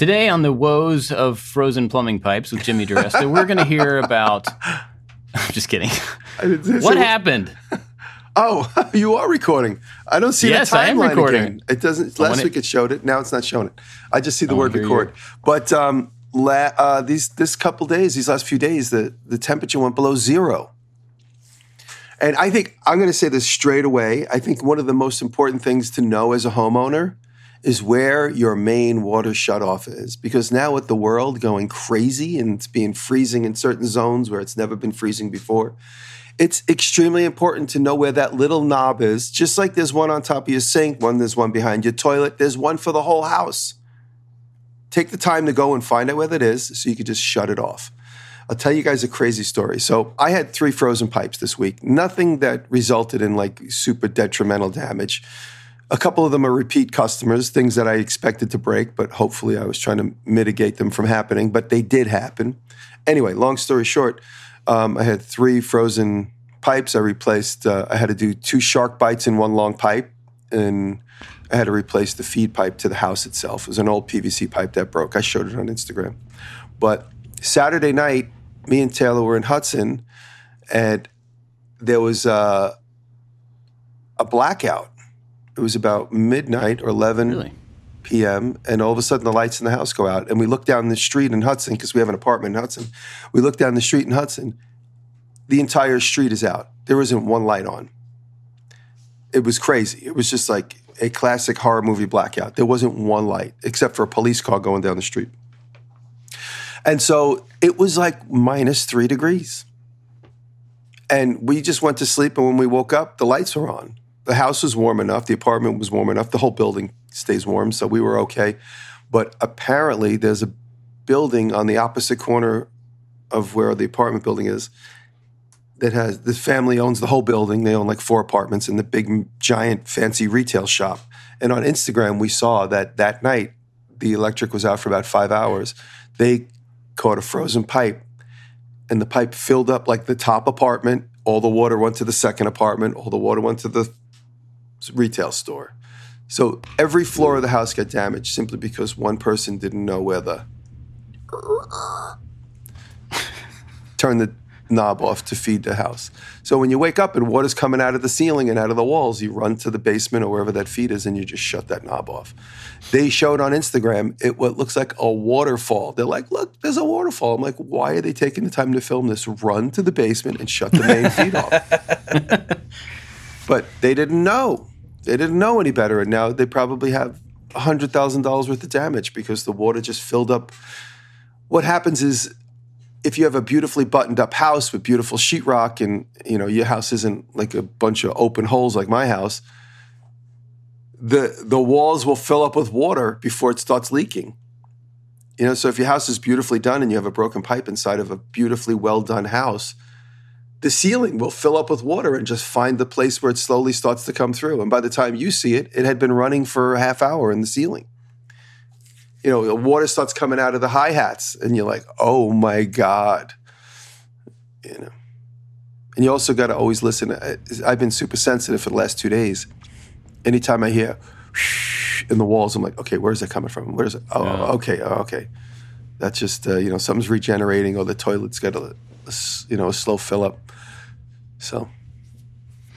Today on the woes of frozen plumbing pipes with Jimmy DiResta, we're going to hear about. I'm just kidding. what happened? Oh, you are recording. I don't see Yes, the I am timeline recording. again. It doesn't. Last week it showed it. Now it's not showing it. I just see the I word record. But um, la- uh, these this couple days, these last few days, the the temperature went below zero. And I think I'm going to say this straight away. I think one of the most important things to know as a homeowner is where your main water shutoff is. Because now with the world going crazy and it's being freezing in certain zones where it's never been freezing before, it's extremely important to know where that little knob is. Just like there's one on top of your sink, one there's one behind your toilet, there's one for the whole house. Take the time to go and find out where that is so you can just shut it off. I'll tell you guys a crazy story. So I had three frozen pipes this week. Nothing that resulted in like super detrimental damage. A couple of them are repeat customers, things that I expected to break, but hopefully I was trying to mitigate them from happening, but they did happen. Anyway, long story short, um, I had three frozen pipes. I replaced, uh, I had to do two shark bites in one long pipe, and I had to replace the feed pipe to the house itself. It was an old PVC pipe that broke. I showed it on Instagram. But Saturday night, me and Taylor were in Hudson, and there was uh, a blackout. It was about midnight or 11 Really? p.m. and all of a sudden the lights in the house go out and we look down the street in Hudson because we have an apartment in Hudson. We look down the street in Hudson. The entire street is out. There isn't one light on. It was crazy. It was just like a classic horror movie blackout. There wasn't one light except for a police car going down the street. And so it was like minus 3 degrees. And we just went to sleep and when we woke up the lights were on the house was warm enough, the apartment was warm enough, the whole building stays warm, so we were okay. But apparently, there's a building on the opposite corner of where the apartment building is that has the family owns the whole building. They own like four apartments and the big, giant, fancy retail shop. And on Instagram, we saw that that night the electric was out for about five hours. They caught a frozen pipe and the pipe filled up like the top apartment. All the water went to the second apartment. All the water went to the retail store. So every floor of the house got damaged simply because one person didn't know where the turn the knob off to feed the house. So when you wake up and water's coming out of the ceiling and out of the walls, you run to the basement or wherever that feed is and you just shut that knob off. They showed on Instagram it what looks like a waterfall. They're like, look, there's a waterfall. I'm like, why are they taking the time to film this? Run to the basement and shut the main feed off. But they didn't know. They didn't know any better. And now they probably have $100,000 worth of damage because the water just filled up. What happens is if you have a beautifully buttoned up house with beautiful sheetrock and you know your house isn't like a bunch of open holes like my house, the the walls will fill up with water before it starts leaking. You know, so if your house is beautifully done and you have a broken pipe inside of a beautifully well done house, the ceiling will fill up with water and just find the place where it slowly starts to come through. And by the time you see it, it had been running for a half hour in the ceiling. You know, the water starts coming out of the hi hats, and you're like, oh my God. You know. And you also got to always listen. I've been super sensitive for the last two days. Anytime I hear in the walls, I'm like, okay, where's that coming from? Where's it? Oh, Yeah. okay, oh, okay. That's just, uh, you know, something's regenerating or the toilet's got s- you know, a slow fill up. So,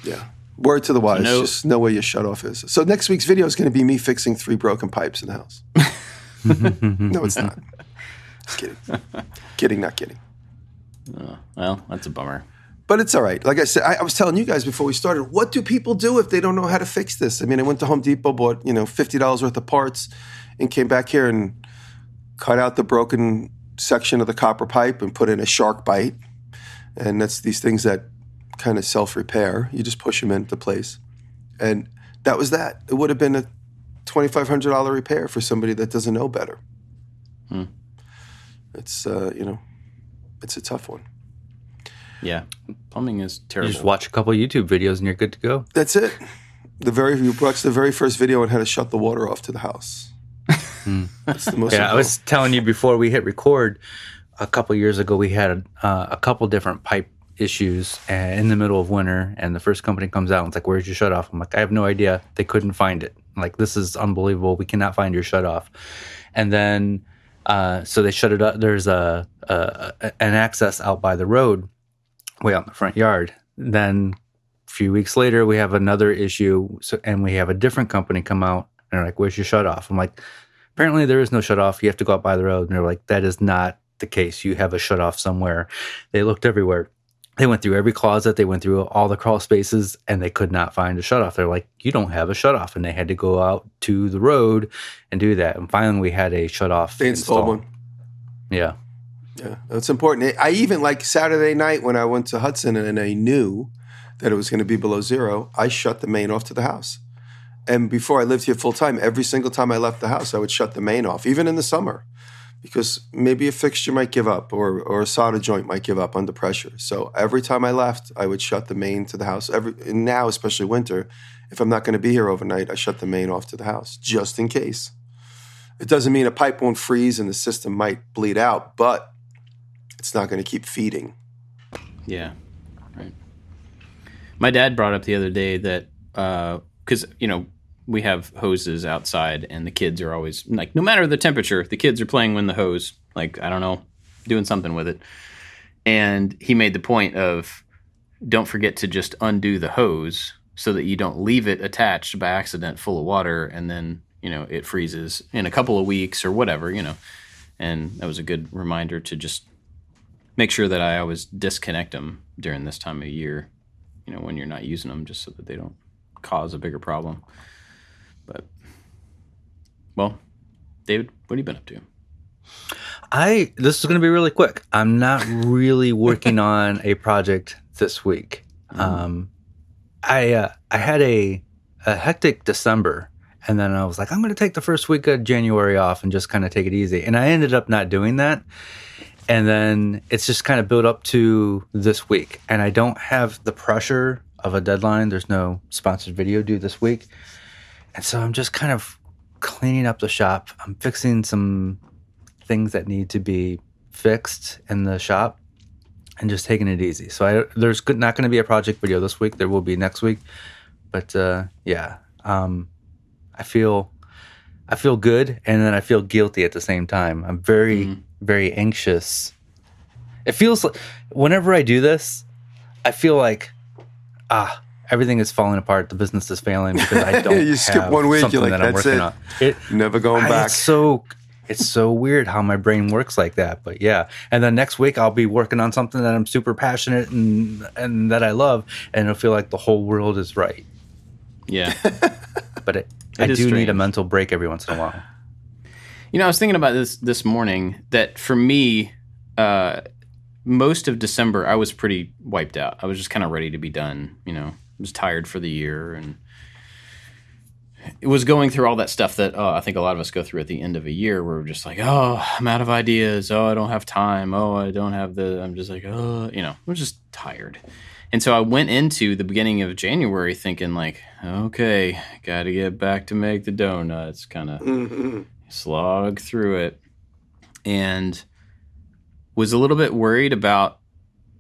yeah. Word to the wise, no- just know where your shut off is. So next week's video is going to be me fixing three broken pipes in the house. no, it's not. Just kidding. kidding, not kidding. Well, that's a bummer. But it's all right. Like I said, I, I was telling you guys before we started, what do people do if they don't know how to fix this? I mean, I went to Home Depot, bought you know fifty dollars worth of parts, and came back here and cut out the broken section of the copper pipe and put in a shark bite. And that's these things that kind of self repair. You just push them into place, and that was that. It would have been a twenty five hundred dollar repair for somebody that doesn't know better. It's uh, you know, it's a tough one. Yeah, plumbing is You terrible. just watch a couple YouTube videos and you're good to go. That's it. The very you watched the very first video on how to shut the water off to the house. That's the most. Yeah, I was telling you before we hit record. A couple years ago, we had uh, a couple different pipe issues uh, in the middle of winter, and the first company comes out and it's like, "Where's your shut off?" I'm like, "I have no idea. They couldn't find it. Like, this is unbelievable. We cannot find your shut off." And then Uh, so they shut it up. There's a, a, an access out by the road, way out in the front yard. Then a few weeks later, we have another issue, so, and we have a different company come out and they're like, "Where's your shut off?" I'm like, "Apparently there is no shut off. You have to go out by the road." And they're like, "That is not the case. You have a shut off somewhere." They looked everywhere they went through every closet, they went through all the crawl spaces, and they could not find a shutoff. They're like, "You don't have a shutoff," and they had to go out to the road and do that. And finally, we had a shutoff. They installed one. Yeah, yeah, that's important. I even like Saturday night when I went to Hudson and I knew that it was going to be below zero. I shut the main off to the house. And before I lived here full time, every single time I left the house, I would shut the main off, even in the summer because maybe a fixture might give up or, or a solder joint might give up under pressure. So every time I left, I would shut the main to the house. Every now, especially winter, if I'm not going to be here overnight, I shut the main off to the house just in case. It doesn't mean a pipe won't freeze and the system might bleed out, but it's not going to keep feeding. Yeah, right. My dad brought up the other day that because uh, you know we have hoses outside and the kids are always like no matter the temperature the kids are playing with the hose like i don't know doing something with it. And he made the point of don't forget to just undo the hose so that you don't leave it attached by accident full of water and then you know it freezes in a couple of weeks or whatever you know. And that was a good reminder to just make sure that i always disconnect them during this time of year you know when you're not using them just so that they don't cause a bigger problem but well, David, what have you been up to? I this is going to be really quick. I'm not really working on a project this week. Mm. Um, I uh, I had a a hectic December, and then I was like, I'm going to take the first week of January off and just kind of take it easy. And I ended up not doing that. And then it's just kind of built up to this week, and I don't have the pressure of a deadline. There's no sponsored video due this week. And so I'm just kind of cleaning up the shop. I'm fixing some things that need to be fixed in the shop and just taking it easy. So I, there's not going to be a project video this week. There will be next week. But uh, yeah, um, I feel I feel good and then I feel guilty at the same time. I'm very mm-hmm. very anxious. It feels like whenever I do this, I feel like ah, everything is falling apart. The business is failing because I don't. you skip one week, you're like, that that's it. On. it. Never going I, back. It's so it's so weird how my brain works like that. But yeah, and then next week I'll be working on something that I'm super passionate and and that I love, and it'll feel like the whole world is right. Yeah, but it, it I do strange. need a mental break every once in a while. You know, I was thinking about this this morning. That for me, uh, most of December I was pretty wiped out. I was just kind of ready to be done. You know, was tired for the year and it was going through all that stuff that uh, I think a lot of us go through at the end of a year where we're just like, oh, I'm out of ideas. Oh, I don't have time. Oh, I don't have the, I'm just like, oh, you know, I'm just tired. And so I went into the beginning of January thinking, like, okay, got to get back to make the donuts, kind of mm-hmm. slog through it. And was a little bit worried about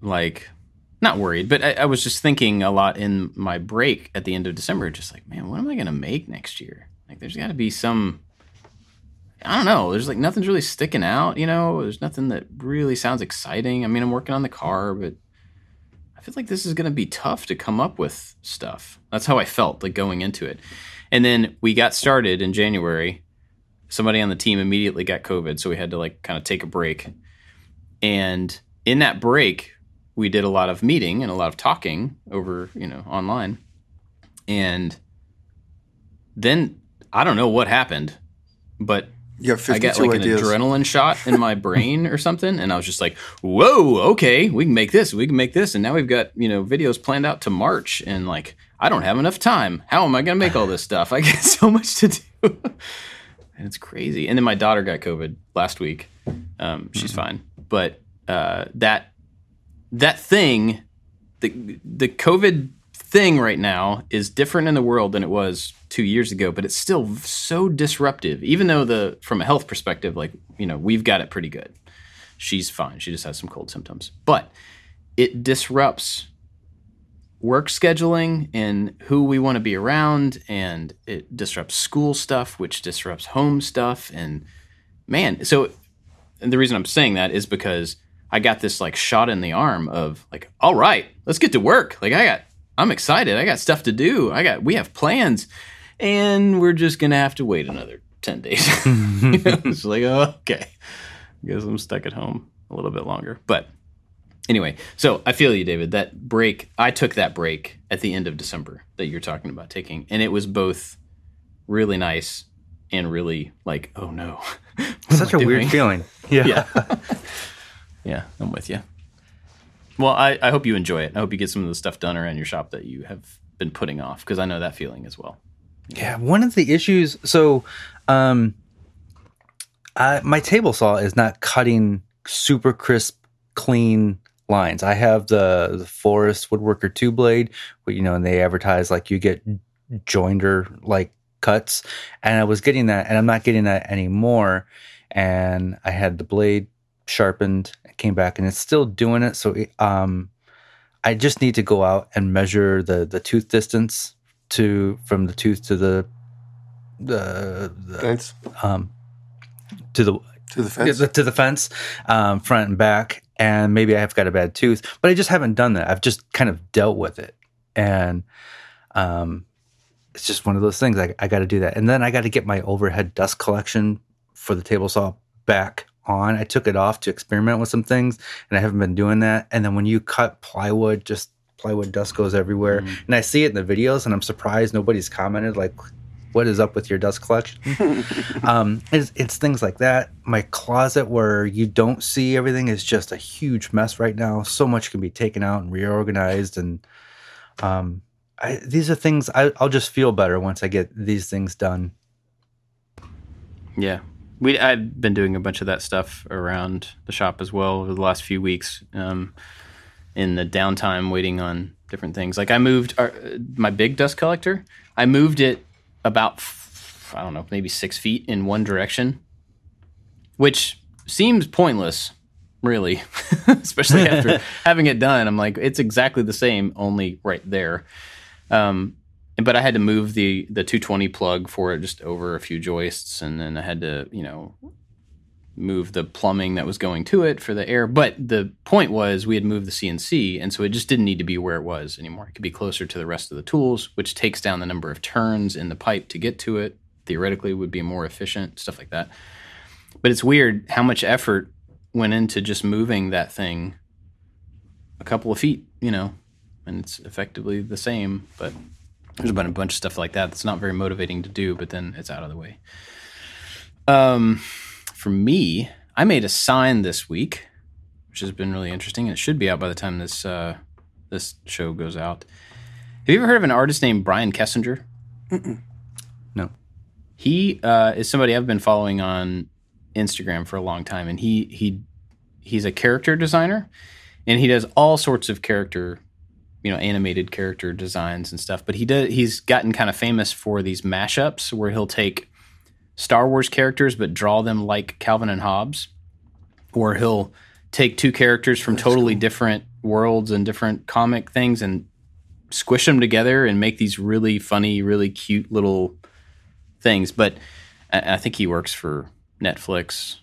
like not worried, but I, I, was just thinking a lot in my break at the end of December, just like, man, what am I going to make next year? Like, there's got to be some. I don't know. There's like nothing's really sticking out, you know. There's nothing that really sounds exciting. I mean, I'm working on the car, but I feel like this is going to be tough to come up with stuff. That's how I felt like going into it. And then we got started in January. Somebody on the team immediately got COVID, so we had to like kind of take a break. And in that break, we did a lot of meeting and a lot of talking over, you know, online. And then I don't know what happened, but I got like ideas. an adrenaline shot in my brain or something, and I was just like, "Whoa, okay, we can make this, we can make this." And now we've got you know videos planned out to March, and like I don't have enough time. How am I going to make all this stuff? I got so much to do, and it's crazy. And then my daughter got COVID last week. Um, she's mm-hmm. fine, but uh, that that thing, the the COVID thing right now is different in the world than it was two years ago, but it's still so disruptive. Even though the from a health perspective, like you know, we've got it pretty good. She's fine. She just has some cold symptoms, but it disrupts work scheduling and who we want to be around and it disrupts school stuff which disrupts home stuff and man so and the reason I'm saying that is because I got this like shot in the arm of like, all right, let's get to work. Like I got, I'm excited. I got stuff to do. I got, we have plans, and we're just gonna have to wait another ten days. you know, it's like, oh, okay, I guess I'm stuck at home a little bit longer. But anyway, so I feel you, David. That break, I took that break at the end of December that you're talking about taking, and it was both really nice and really like, oh no, Such a I weird feeling. Yeah. Yeah. Yeah, I'm with you. Well, I, I hope you enjoy it. I hope you get some of the stuff done around your shop that you have been putting off because I know that feeling as well. Yeah, one of the issues. So, um, I, my table saw is not cutting super crisp, clean lines. I have the the Forrest Woodworker two blade, you know, and they advertise like you get jointer like cuts, and I was getting that, and I'm not getting that anymore. And I had the blade sharpened, it came back, and it's still doing it. So, um, I just need to go out and measure the the tooth distance to from the tooth to the the, the Fence? um to the to the fence. the- to the fence um, front and back and maybe i have got a bad tooth but i just haven't done that. I've just kind of dealt with it. And um it's just one of those things i, I got to do that. And then i got to get my overhead dust collection for the table saw back on i took it off to experiment with some things and i haven't been doing that and then when you cut plywood just plywood dust goes everywhere and i see it in the videos and i'm surprised nobody's commented like what is up with your dust collection um, it's, it's things like that. My closet where you don't see everything is just a huge mess right now. So much can be taken out and reorganized, and um, I, these are things I, I'll just feel better once I get these things done. Yeah. We I've been doing a bunch of that stuff around the shop as well over the last few weeks. Um, in the downtime, waiting on different things. Like I moved our, my big dust collector. I moved it about f- I don't know, maybe six feet in one direction, which seems pointless, really. Especially after having it done. I'm like, it's exactly the same, only right there. Um, but I had to move the the 220 plug for it just over a few joists, and then I had to you know move the plumbing that was going to it for the air. But the point was we had moved the CNC, and so it just didn't need to be where it was anymore. It could be closer to the rest of the tools, which takes down the number of turns in the pipe to get to it. Theoretically, would be more efficient, stuff like that. But it's weird how much effort went into just moving that thing a couple of feet, you know, and it's effectively the same, but there's been a bunch of stuff like that that's not very motivating to do, but then it's out of the way. Um, for me, I made a sign this week, which has been really interesting. It should be out by the time this uh, this show goes out. Have you ever heard of an artist named Brian Kesinger? No. He uh, is somebody I've been following on Instagram for a long time, and he he he's a character designer, and he does all sorts of character, you know, animated character designs and stuff. But he does he's gotten kind of famous for these mashups where he'll take Star Wars characters but draw them like Calvin and Hobbes, or he'll take two characters from totally different worlds and different comic things and squish them together and make these really funny, really cute little things. But I, I think he works for Netflix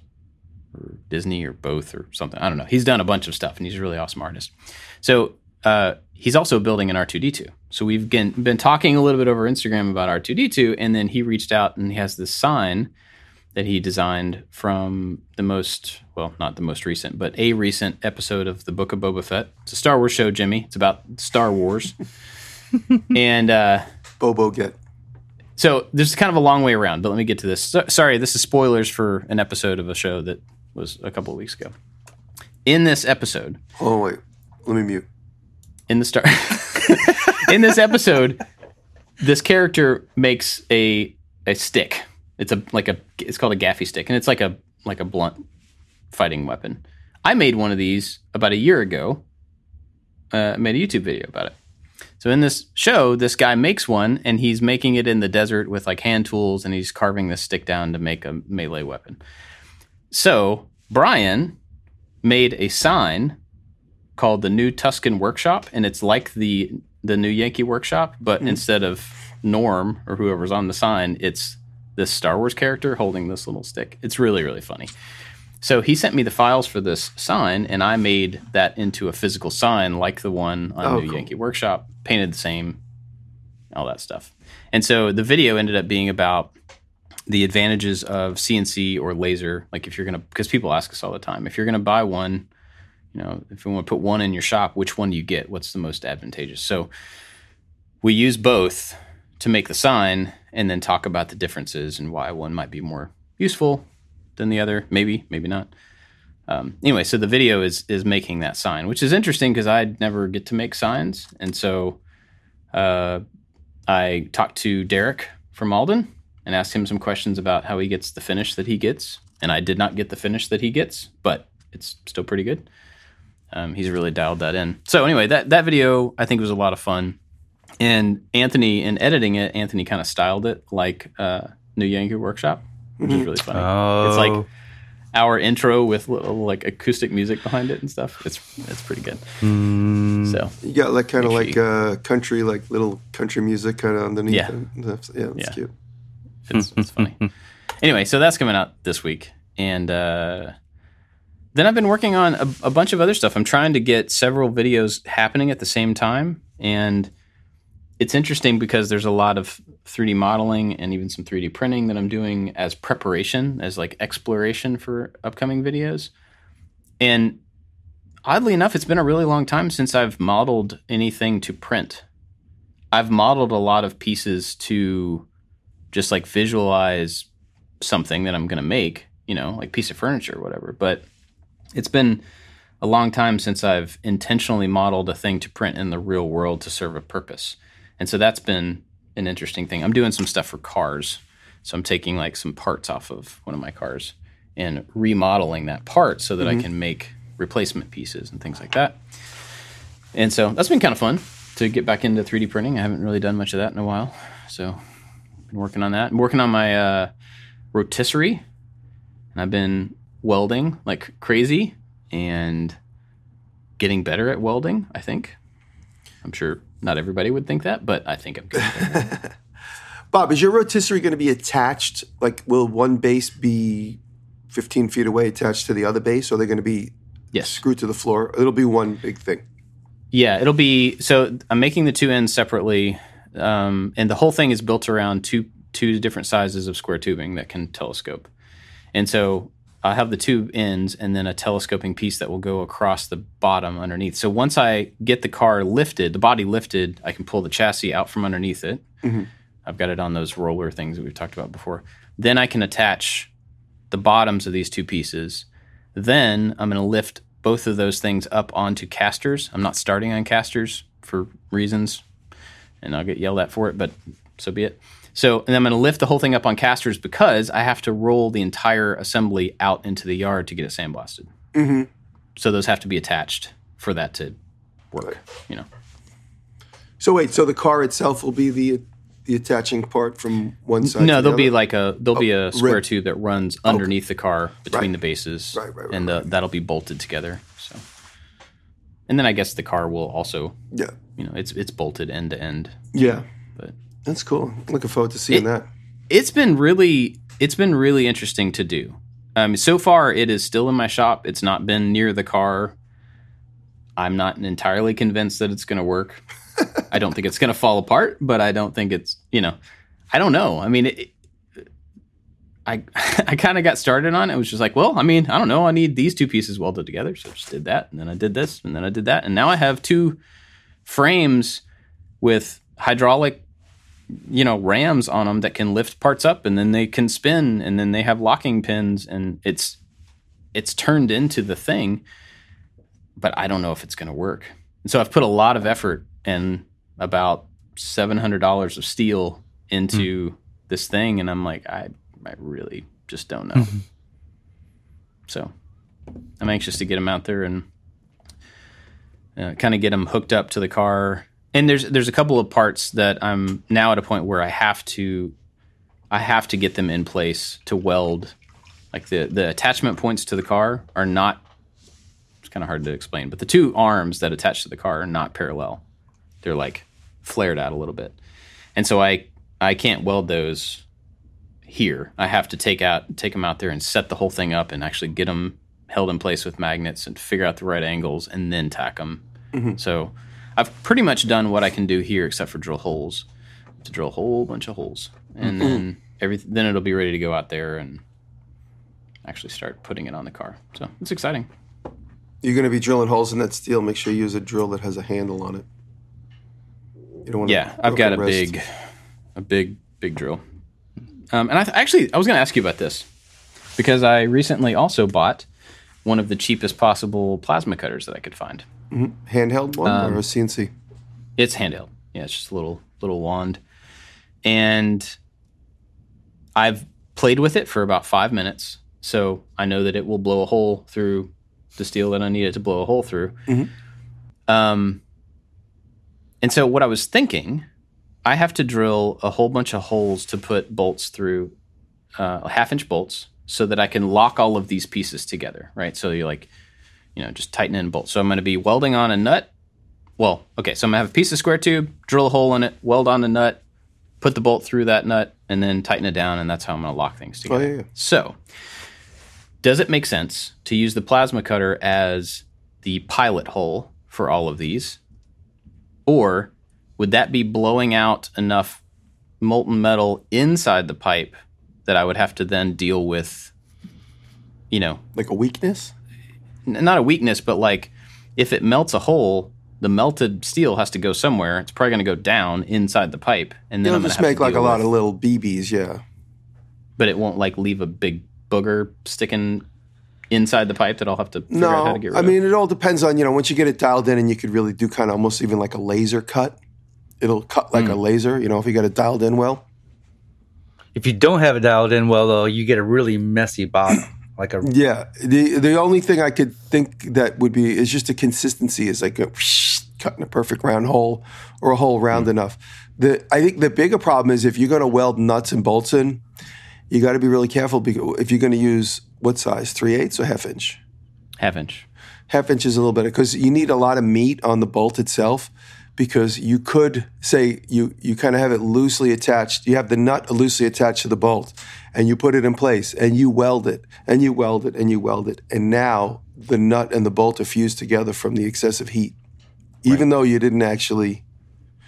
or Disney or both or something. I don't know. He's done a bunch of stuff and he's a really awesome artist. So uh, he's also building an R2D2. So we've been, been talking a little bit over Instagram about R2D2, and then he reached out and he has this sign that he designed from the most, well, not the most recent, but a recent episode of the Book of Boba Fett. It's a Star Wars show, Jimmy. It's about Star Wars. and uh, Bobo get. so there's kind of a long way around, but let me get to this. So, sorry, this is spoilers for an episode of a show that was a couple of weeks ago. In this episode, Oh wait, let me mute. In the star in this episode this character makes a a stick. It's a like a it's called a gaffi stick and it's like a like a blunt fighting weapon. I made one of these about a year ago. Uh, made a youtube video about it. So in this show this guy makes one and he's making it in the desert with like hand tools and he's carving this stick down to make a melee weapon. So brian made a sign called the New Tusken Workshop, and it's like the the New Yankee Workshop, but mm-hmm. instead of Norm or whoever's on the sign, it's this Star Wars character holding this little stick. It's really really funny. So he sent me the files for this sign, and I made that into a physical sign like the one on Oh, New cool. Yankee Workshop, painted the same, all that stuff. And so the video ended up being about the advantages of CNC or laser. Like if you're gonna, because people ask us all the time, if you're gonna buy one, you know, if you want to put one in your shop, which one do you get? What's the most advantageous? So we use both to make the sign, and then talk about the differences and why one might be more useful than the other. Maybe, maybe not. Um, anyway, so the video is is making that sign, which is interesting because I never get to make signs, and so uh, I talked to Derek from Alden and asked him some questions about how he gets the finish that he gets, and I did not get the finish that he gets, but it's still pretty good. Um, he's really dialed that in. So anyway, that that video I think was a lot of fun, and Anthony in editing it, Anthony kind of styled it like uh, New Yankee Workshop, which is really funny. Oh, It's like our intro with little like acoustic music behind it and stuff. It's it's pretty good. mm, So You got like kind of like sure uh, country, like little country music kind of underneath. Yeah. it. That's- yeah, that's Yeah. cute. it's, it's funny. Anyway, so that's coming out this week, and uh, then I've been working on a, a bunch of other stuff. I'm trying to get several videos happening at the same time, and it's interesting because there's a lot of 3D modeling and even some 3D printing that I'm doing as preparation, as like exploration for upcoming videos. And oddly enough, it's been a really long time since I've modeled anything to print. I've modeled a lot of pieces to just like visualize something that I'm going to make, you know, like piece of furniture or whatever. But it's been a long time since I've intentionally modeled a thing to print in the real world to serve a purpose. And so that's been an interesting thing. I'm doing some stuff for cars. So I'm taking like some parts off of one of my cars and remodeling that part so that I can make replacement pieces and things like that. And so that's been kind of fun to get back into 3D printing. I haven't really done much of that in a while. So been working on that. I'm working on my uh, rotisserie, and I've been welding like crazy and getting better at welding. I think. I'm sure not everybody would think that, but I think I'm good. Bob, is your rotisserie going to be attached? Like, will one base be 15 feet away attached to the other base, or are they going to be yes. screwed to the floor? It'll be one big thing. Yeah, it'll be so. I'm making the two ends separately, um, and the whole thing is built around two two different sizes of square tubing that can telescope. And so I have the two ends and then a telescoping piece that will go across the bottom underneath. So once I get the car lifted, the body lifted, I can pull the chassis out from underneath it. Mm-hmm. I've got it on those roller things that we've talked about before. Then I can attach the bottoms of these two pieces. Then I'm going to lift both of those things up onto casters. I'm not starting on casters for reasons, and I'll get yelled at for it, but so be it. So, and I'm going to lift the whole thing up on casters because I have to roll the entire assembly out into the yard to get it sandblasted. Mm-hmm. So those have to be attached for that to work. You know. So wait, so the car itself will be the the attaching part from one side. No, there'll be other? like a there'll be a square rib. tube that runs underneath the car between Right. the bases, Right, right, right, and uh, that'll be bolted together. So, and then I guess the car will also, yeah, you know, it's it's bolted end to end. yeah. That's cool. Looking forward to seeing It- that. it's been really it's been really interesting to do. Um, so far, it is still in my shop. It's not been near the car. I'm not entirely convinced that it's going to work. I don't think it's going to fall apart, but I don't think it's you know, I don't know. I mean, it, I I kind of got started on it. It was just like, well, I mean, I don't know. I need these two pieces welded together, so I just did that, and then I did this, and then I did that, and now I have two frames with hydraulic you know rams on them that can lift parts up and then they can spin and then they have locking pins and it's it's turned into the thing but i don't know if it's going to work. And so i've put a lot of effort and about $700 of steel into this thing and i'm like i i really just don't know. So i'm anxious to get them out there and uh, kind of get them hooked up to the car and there's there's a couple of parts that I'm now at a point where I have to I have to get them in place to weld. Like the the attachment points to the car are not. It's kind of hard to explain, but the two arms that attach to the car are not parallel. They're like flared out a little bit, and so I I can't weld those here. I have to take out take them out there and set the whole thing up and actually get them held in place with magnets and figure out the right angles and then tack them. Mm-hmm. So I've pretty much done what I can do here except for drill holes. To drill a whole bunch of holes, and then every then it'll be ready to go out there and actually start putting it on the car. So it's exciting. You're going to be drilling holes in that steel. Make sure you use a drill that has a handle on it. You don't want Yeah, I've got a big, a big, big drill. Um, and I th- actually, I was going to ask you about this because I recently also bought one of the cheapest possible plasma cutters that I could find. Handheld one Um, or a CNC. It's handheld. Yeah, it's just a little little wand, and I've played with it for about five minutes, so I know that it will blow a hole through the steel that I need it to blow a hole through. Um, and so what I was thinking, I have to drill a whole bunch of holes to put bolts through, uh, half inch bolts, so that I can lock all of these pieces together. Right. So you like, you know, just tighten in bolt. So I'm going to be welding on a nut well, okay, so I'm gonna have a piece of square tube, drill a hole in it, weld on the nut, put the bolt through that nut, and then tighten it down, and that's how I'm gonna lock things together. Oh, yeah, yeah. So, does it make sense to use the plasma cutter as the pilot hole for all of these? Or would that be blowing out enough molten metal inside the pipe that I would have to then deal with, you know, Like a weakness? N- not a weakness, but like if it melts a hole, the melted steel has to go somewhere. It's probably going to go down inside the pipe, and then You'll I'm gonna just have make to like a deal lot with- of little BBs, yeah. but it won't like leave a big booger sticking inside the pipe that I'll have to figure out how No, to get rid I of. I mean, it all depends on, you know, once you get it dialed in and you could really do kind of almost even like a laser cut. It'll cut like a Hmm. laser, you know, if you got it dialed in well. If you don't have it dialed in well, though, you get a really messy bottom. Like a Yeah. The the only thing I could think that would be is just a consistency is like a whoosh, cutting a perfect round hole or a hole round Hmm. enough. The I think the bigger problem is if you're going to weld nuts and bolts in, you got to be really careful because if you're going to use what size, three eighths or half inch? half inch. half inch is a little better because you need a lot of meat on the bolt itself because you could say you you kind of have it loosely attached you have the nut loosely attached to the bolt and you put it in place and you weld it and you weld it and you weld it and now the nut and the bolt are fused together from the excessive heat even though you didn't actually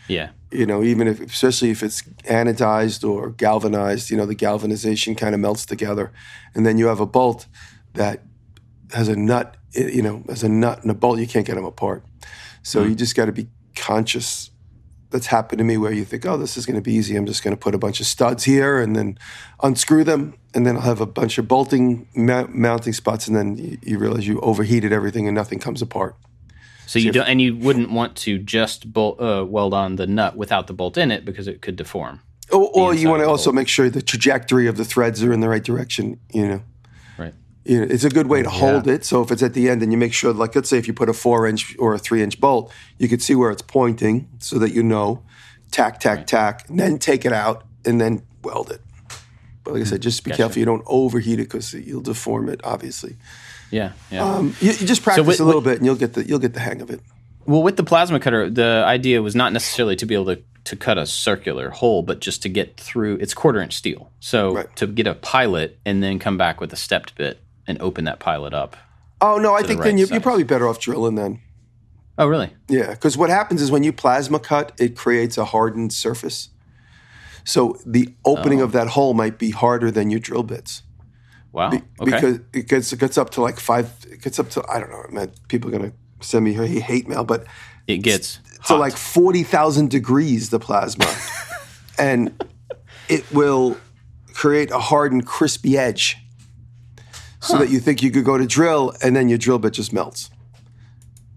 Yeah, you know, even if, especially if it's anodized or galvanized, you know, the galvanization kind of melts together. And then you have a bolt that has a nut, you know, has a nut and a bolt, you can't get them apart. So hmm. you just got to be conscious. That's happened to me where you think, oh, this is going to be easy. I'm just going to put a bunch of studs here and then unscrew them. And then I'll have a bunch of bolting mou- mounting spots. And then you, you realize you overheated everything and nothing comes apart. so you don't, and you wouldn't want to just bolt, uh, weld on the nut without the bolt in it because it could deform. Or, or you want to also make sure the trajectory of the threads are in the right direction, you know. You know, it's a good way to hold it. So if it's at the end and you make sure, like, let's say if you put a four inch or a three inch bolt, you could see where it's pointing so that you know, tack, tack, tack, and then take it out and then weld it. But like I said, just be careful you don't overheat it because you'll deform it. Obviously, Yeah, yeah. um, you, you just practice with- a little bit and you'll get the you'll get the hang of it. Well, with the plasma cutter, the idea was not necessarily to be able to, to cut a circular hole, but just to get through. It's quarter inch steel, so Right. to get a pilot and then come back with a stepped bit and open that pilot up. Oh no, I the think right then you, you're probably better off drilling then. Oh, really? Yeah, because what happens is when you plasma cut, it creates a hardened surface. So the opening Oh. of that hole might be harder than your drill bits. Wow. okay. because it gets it gets up to like five. It gets up to I don't know. Man, people are gonna send me hate mail, but it gets to like forty thousand degrees the plasma, and it will create a hardened, crispy edge, so that you think you could go to drill, and then your drill bit just melts.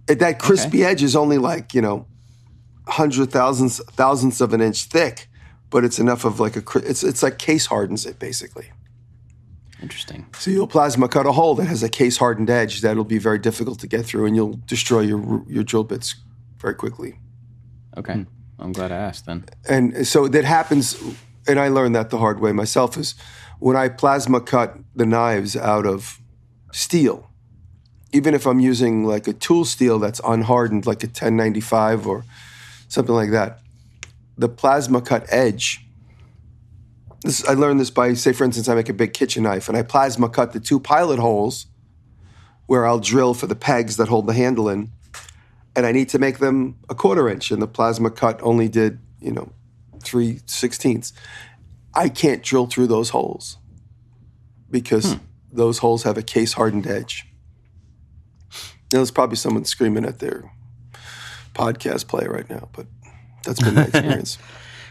And that crispy edge is only like you know, hundred thousandths thousandths of an inch thick, but it's enough of like a cri- it's it's like case hardens it basically. interesting. So you'll plasma cut a hole that has a case hardened edge that'll be very difficult to get through, and you'll destroy your your drill bits very quickly. Okay, hmm. I'm glad I asked then. And so that happens, and I learned that the hard way myself. Is when I plasma cut the knives out of steel, even if I'm using like a tool steel that's unhardened, like a 1095 or something like that, the plasma cut edge This, I learned this by, say, for instance, I make a big kitchen knife and I plasma cut the two pilot holes where I'll drill for the pegs that hold the handle in, and I need to make them a quarter inch, and the plasma cut only did, you know, three sixteenths. I can't drill through those holes because hmm. those holes have a case hardened edge. Now, there's probably someone screaming at their podcast player right now, but that's been my experience.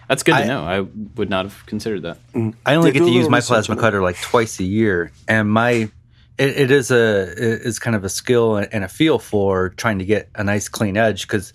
That's good to I- know. I would not have considered that. Mm. I only Yeah, get to use my plasma cutter like twice a year, and my it, it is a it is kind of a skill and a feel for trying to get a nice clean edge because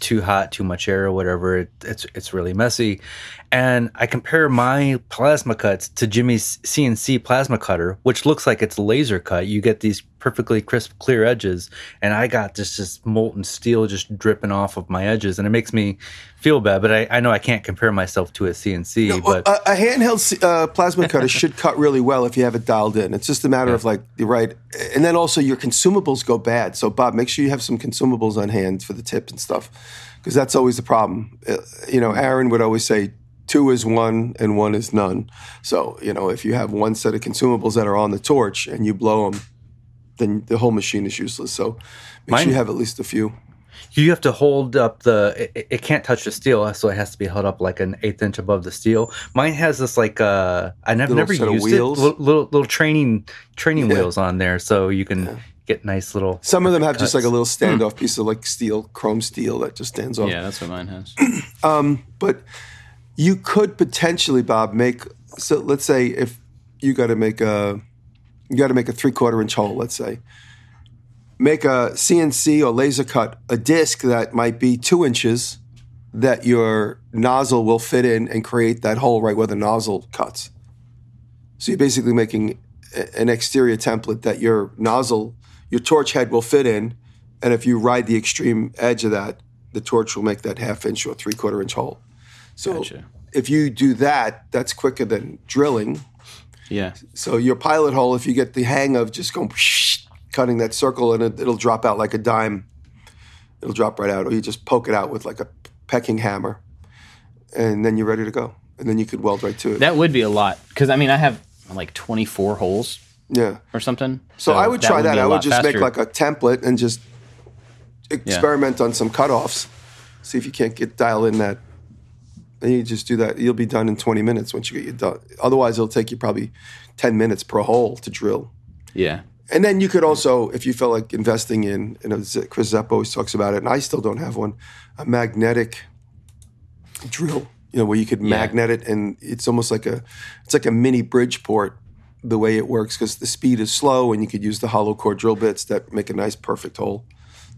too hot, too much air, or whatever, it, it's it's really messy. And I compare my plasma cuts to Jimmy's CNC plasma cutter, which looks like it's laser cut. You get these perfectly crisp, clear edges, and I got just this molten steel just dripping off of my edges, and it makes me feel bad. But I, I know I can't compare myself to a CNC, Well, but a, a handheld uh, plasma cutter should cut really well if you have it dialed in. It's just a matter of like the right, and then also your consumables go bad. So Bob, make sure you have some consumables on hand for the tip and stuff, because that's always the problem. Uh, you know, Aaron would always say two is one and one is none. So you know, if you have one set of consumables that are on the torch and you blow them, then the whole machine is useless. So make Mine- sure you have at least a few. you have to hold up the it, it can't touch the steel so it has to be held up like an eighth inch above the steel mine has this like uh i never, Little never set of used wheels? it little, little little training training Yeah. wheels on there so you can get nice little Some of them have just like a little standoff piece of like steel, chrome steel that just stands off. Yeah, that's what mine has. but you could potentially bob make so let's say if you got to make a you got to make a three quarter inch hole let's say. Make a cnc or laser cut a disc that might be two inches that your nozzle will fit in and create that hole right where the nozzle cuts. So you're basically making an exterior template that your nozzle your torch head will fit in and if you ride the extreme edge of that the torch will make that half inch or three quarter inch hole so Gotcha. if you do that, that's quicker than drilling. Yeah. So your pilot hole, if you get the hang of just going cutting that circle and it, it'll drop out like a dime, it'll drop right out. Or you just poke it out with like a pecking hammer, and then you're ready to go. And then you could weld right to it. That would be a lot because I mean I have like 24 holes yeah. or something. So, I would try be that. I would just make like a template and just experiment on some cutoffs. See if you can't get dial in that. And you just do that. You'll be done in 20 minutes once you get your done. Otherwise, it'll take you probably 10 minutes per hole to drill. yeah. And then you could also, if you felt like investing in, you know, Chris Zepp always talks about it, and I still don't have one, a magnetic drill, you know, where you could magnet it, and it's almost like a, it's like a mini Bridgeport, the way it works, because the speed is slow, and you could use the hollow core drill bits that make a nice perfect hole.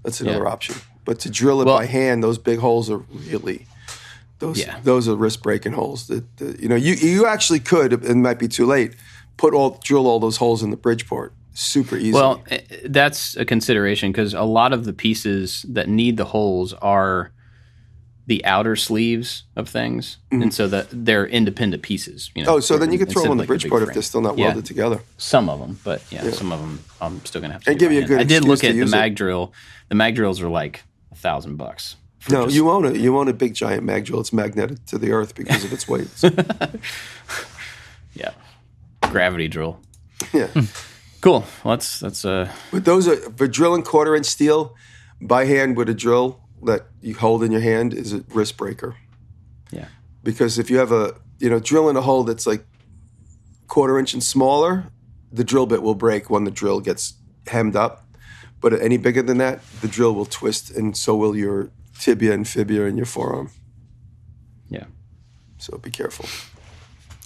That's another Yeah. option. But to drill it Well- by hand, those big holes are really, those Yeah. those are risk breaking holes. That, that you know, you you actually could, it might be too late, put all drill all those holes in the Bridgeport. Super easy. Well, eh, that's a consideration because a lot of the pieces that need the holes are the outer sleeves of things, and so that they're independent pieces. You know. Mm-hmm. Oh, so then you could throw them on the like Bridgeport if they're still not Yeah. welded together. Some of them, but yeah, some of them I'm still gonna have to. And give you a good I did look at the use it. mag drill. The mag drills are like a thousand bucks. No, just- you own a you own a big giant mag drill. It's magnetic to the earth because of its weight. yeah, gravity drill. yeah, Cool. Well, that's that's uh but those are for drilling quarter inch steel by hand with a drill that you hold in your hand is a wrist breaker. yeah Because if you have a you know drilling a hole that's like quarter inch and smaller, the drill bit will break when the drill gets hemmed up. But any bigger than that, the drill will twist, and so will your tibia and fibula in your forearm. yeah So be careful.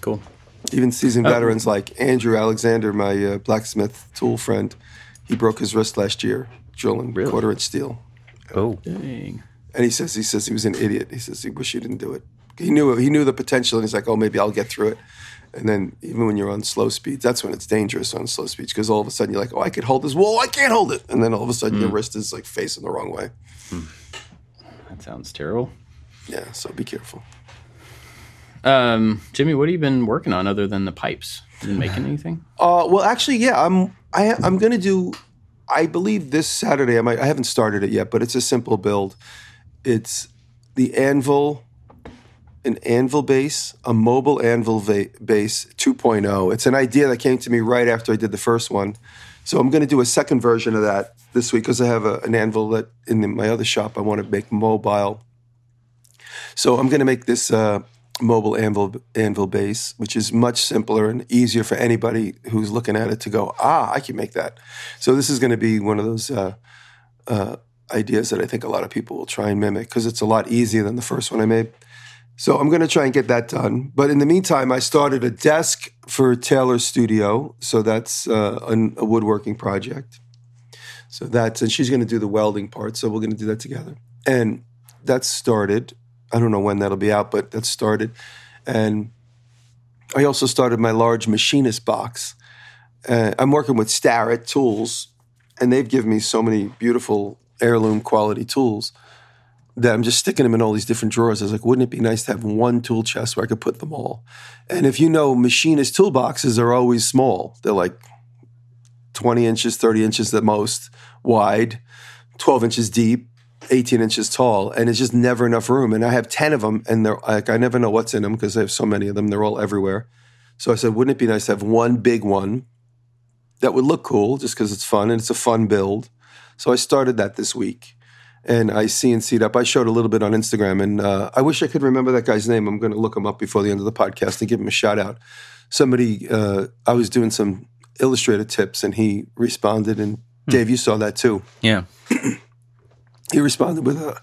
cool. Even seasoned uh, veterans like Andrew Alexander, my uh, blacksmith tool friend, he broke his wrist last year drilling Really? quarter inch steel. oh Dang. And he says he says he was an idiot. He says he wish he didn't do it. He knew he knew the potential, and he's like, oh, maybe I'll get through it. And then even when you're on slow speeds, that's when it's dangerous on slow speeds because all of a sudden you're like, oh, I could hold this. Whoa, I can't hold it. And then all of a sudden your mm. wrist is like facing the wrong way. Hmm. That sounds terrible. Yeah, so be careful. Um, Jimmy, what have you been working on other than the pipes? Been making anything? Uh, well, actually, yeah, I'm I, I'm going to do. I believe this Saturday. I might. I haven't started it yet, but it's a simple build. It's the anvil an anvil base, a mobile anvil va- base 2.0. It's an idea that came to me right after I did the first one. So I'm going to do a second version of that this week because I have a, an anvil that in the, my other shop I want to make mobile. So I'm going to make this uh, mobile anvil anvil base, which is much simpler and easier for anybody who's looking at it to go, ah, I can make that. So this is going to be one of those uh, uh, ideas that I think a lot of people will try and mimic because it's a lot easier than the first one I made. So I'm going to try and get that done. But in the meantime, I started a desk for Taylor's studio. So that's uh, an, a woodworking project. So that's, and she's going to do the welding part. So we're going to do that together. And that's started. I don't know when that'll be out, but that's started. And I also started my large machinist box. Uh, I'm working with Starrett Tools, and they've given me so many beautiful heirloom quality tools that I'm just sticking them in all these different drawers. I was like, wouldn't it be nice to have one tool chest where I could put them all? And if you know, machinist toolboxes are always small. They're like 20 inches, 30 inches at most wide, 12 inches deep, 18 inches tall, and it's just never enough room. And I have 10 of them, and they're like, I never know what's in them because I have so many of them. They're all everywhere. So I said, wouldn't it be nice to have one big one that would look cool just because it's fun and it's a fun build? So I started that this week and I CNC'd up. I showed a little bit on Instagram, and uh, I wish I could remember that guy's name. I'm going to look him up before the end of the podcast and give him a shout out. Somebody, uh, I was doing some Illustrator tips, and he responded. And Dave, you saw that too. Yeah. He responded with a,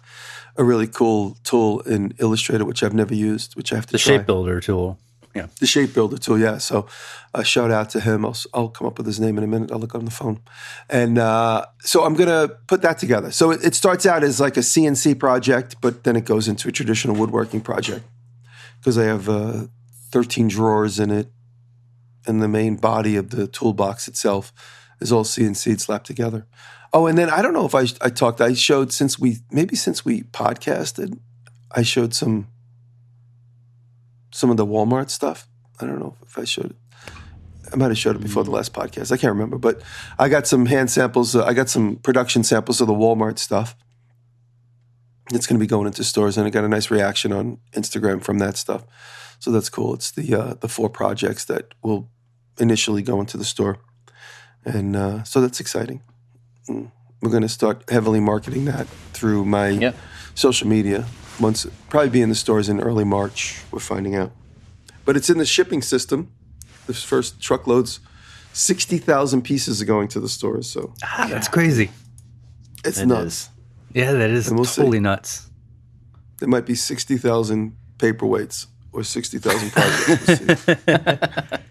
a really cool tool in Illustrator, which I've never used, which I have to The try. shape builder tool. Yeah. The shape builder tool, yeah. So, uh, shout out to him. I'll, I'll come up with his name in a minute. I'll look on the phone, and uh, so I'm gonna put that together. So it, it starts out as like a CNC project, but then it goes into a traditional woodworking project because I have uh, 13 drawers in it, and the main body of the toolbox itself is all CNC slapped together. Oh, and then I don't know if I I talked. I showed since we maybe since we podcasted, I showed some some of the Walmart stuff. I don't know if I showed it. I might have showed it before the last podcast. I can't remember, but I got some hand samples. Uh, I got some production samples of the Walmart stuff. It's going to be going into stores, and I got a nice reaction on Instagram from that stuff. So that's cool. It's the uh, the four projects that will initially go into the store, and uh, so that's exciting. Mm. We're going to start heavily marketing that through my Yep. Social media. Once probably be in the stores in early March. We're finding out, but it's in the shipping system. The first truckloads, sixty thousand pieces are going to the stores. So Ah, that's crazy. it's It nuts. is. Yeah, that is we'll see. totally nuts. There might be sixty thousand paperweights or sixty thousand projects.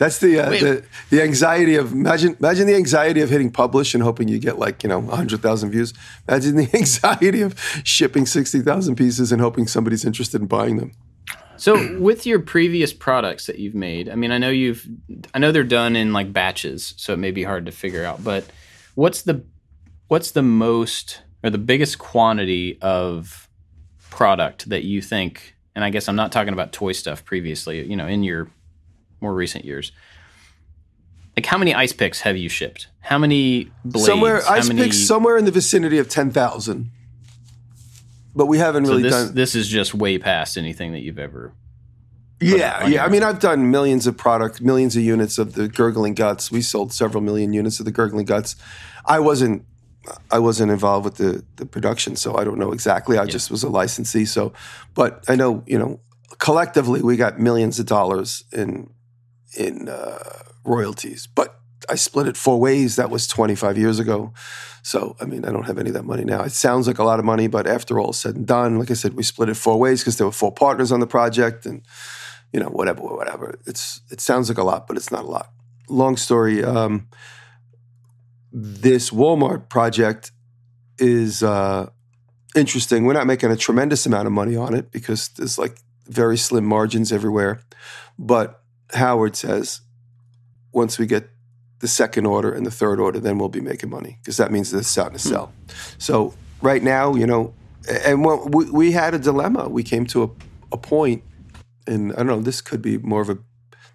That's the, uh, the the anxiety of imagine imagine the anxiety of hitting publish and hoping you get like you know hundred thousand views. Imagine the anxiety of shipping sixty thousand pieces and hoping somebody's interested in buying them. So with your previous products that you've made, I mean, I know you've, I know they're done in like batches, so it may be hard to figure out. But what's the, what's the most or the biggest quantity of product that you think? And I guess I'm not talking about toy stuff previously. You know, in your more recent years, like how many ice picks have you shipped? How many blades? somewhere ice many, picks somewhere in the vicinity of ten thousand, but we haven't So really this done. this is just way past anything that you've ever. Yeah, yeah. I mean, I've done millions of product, millions of units of the gurgling guts. We sold several million units of the gurgling guts. I wasn't, I wasn't involved with the the production, so I don't know exactly. I just was a licensee. So, but I know, you know, collectively we got millions of dollars in in uh, royalties. But I split it four ways. That was 25 years ago. So, I mean, I don't have any of that money now. It sounds like a lot of money, but after all said and done, like I said, we split it four ways because there were four partners on the project and you know, whatever, whatever. It's it sounds like a lot, but it's not a lot. Long story. Um, this Walmart project is uh, interesting. We're not making a tremendous amount of money on it because there's like very slim margins everywhere. But Howard says once we get the second order and the third order, then we'll be making money because that means it's starting to hmm. sell. So right now, you know, and we, we had a dilemma. We came to a, a point and I don't know, this could be more of a,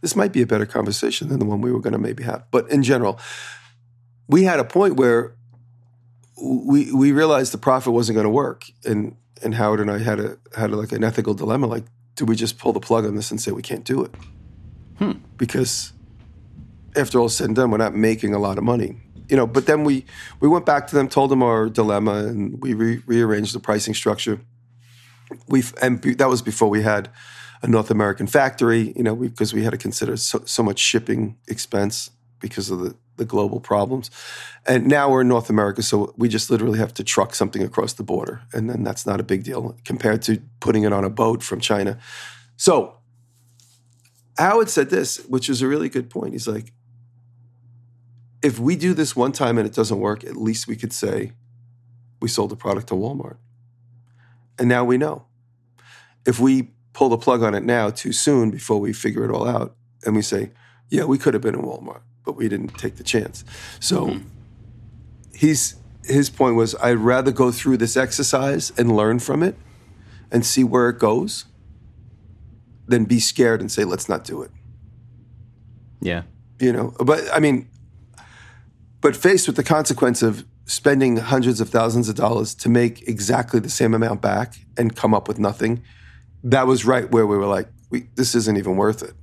this might be a better conversation than the one we were going to maybe have. But in general, we had a point where we we realized the profit wasn't going to work, and and Howard and I had a had a, like an ethical dilemma. Like, do we just pull the plug on this and say we can't do it? Because after all said and done, we're not making a lot of money. You know, but then we we went back to them, told them our dilemma, and we re- rearranged the pricing structure. We and be, that was before we had a North American factory. You know, because we, had to consider so, so much shipping expense because of the the global problems. And now we're in North America, so we just literally have to truck something across the border, and then that's not a big deal compared to putting it on a boat from China. So Howard said this, which is a really good point. He's like, if we do this one time and it doesn't work, at least we could say we sold the product to Walmart. And now we know. If we pull the plug on it now too soon before we figure it all out, and we say, yeah, we could have been in Walmart, but we didn't take the chance. So hmm. he's his point was I'd rather go through this exercise and learn from it and see where it goes than be scared and say, let's not do it. Yeah. You know, but I mean, but faced with the consequence of spending hundreds of thousands of dollars to make exactly the same amount back and come up with nothing, that was right where we were like, we, this isn't even worth it.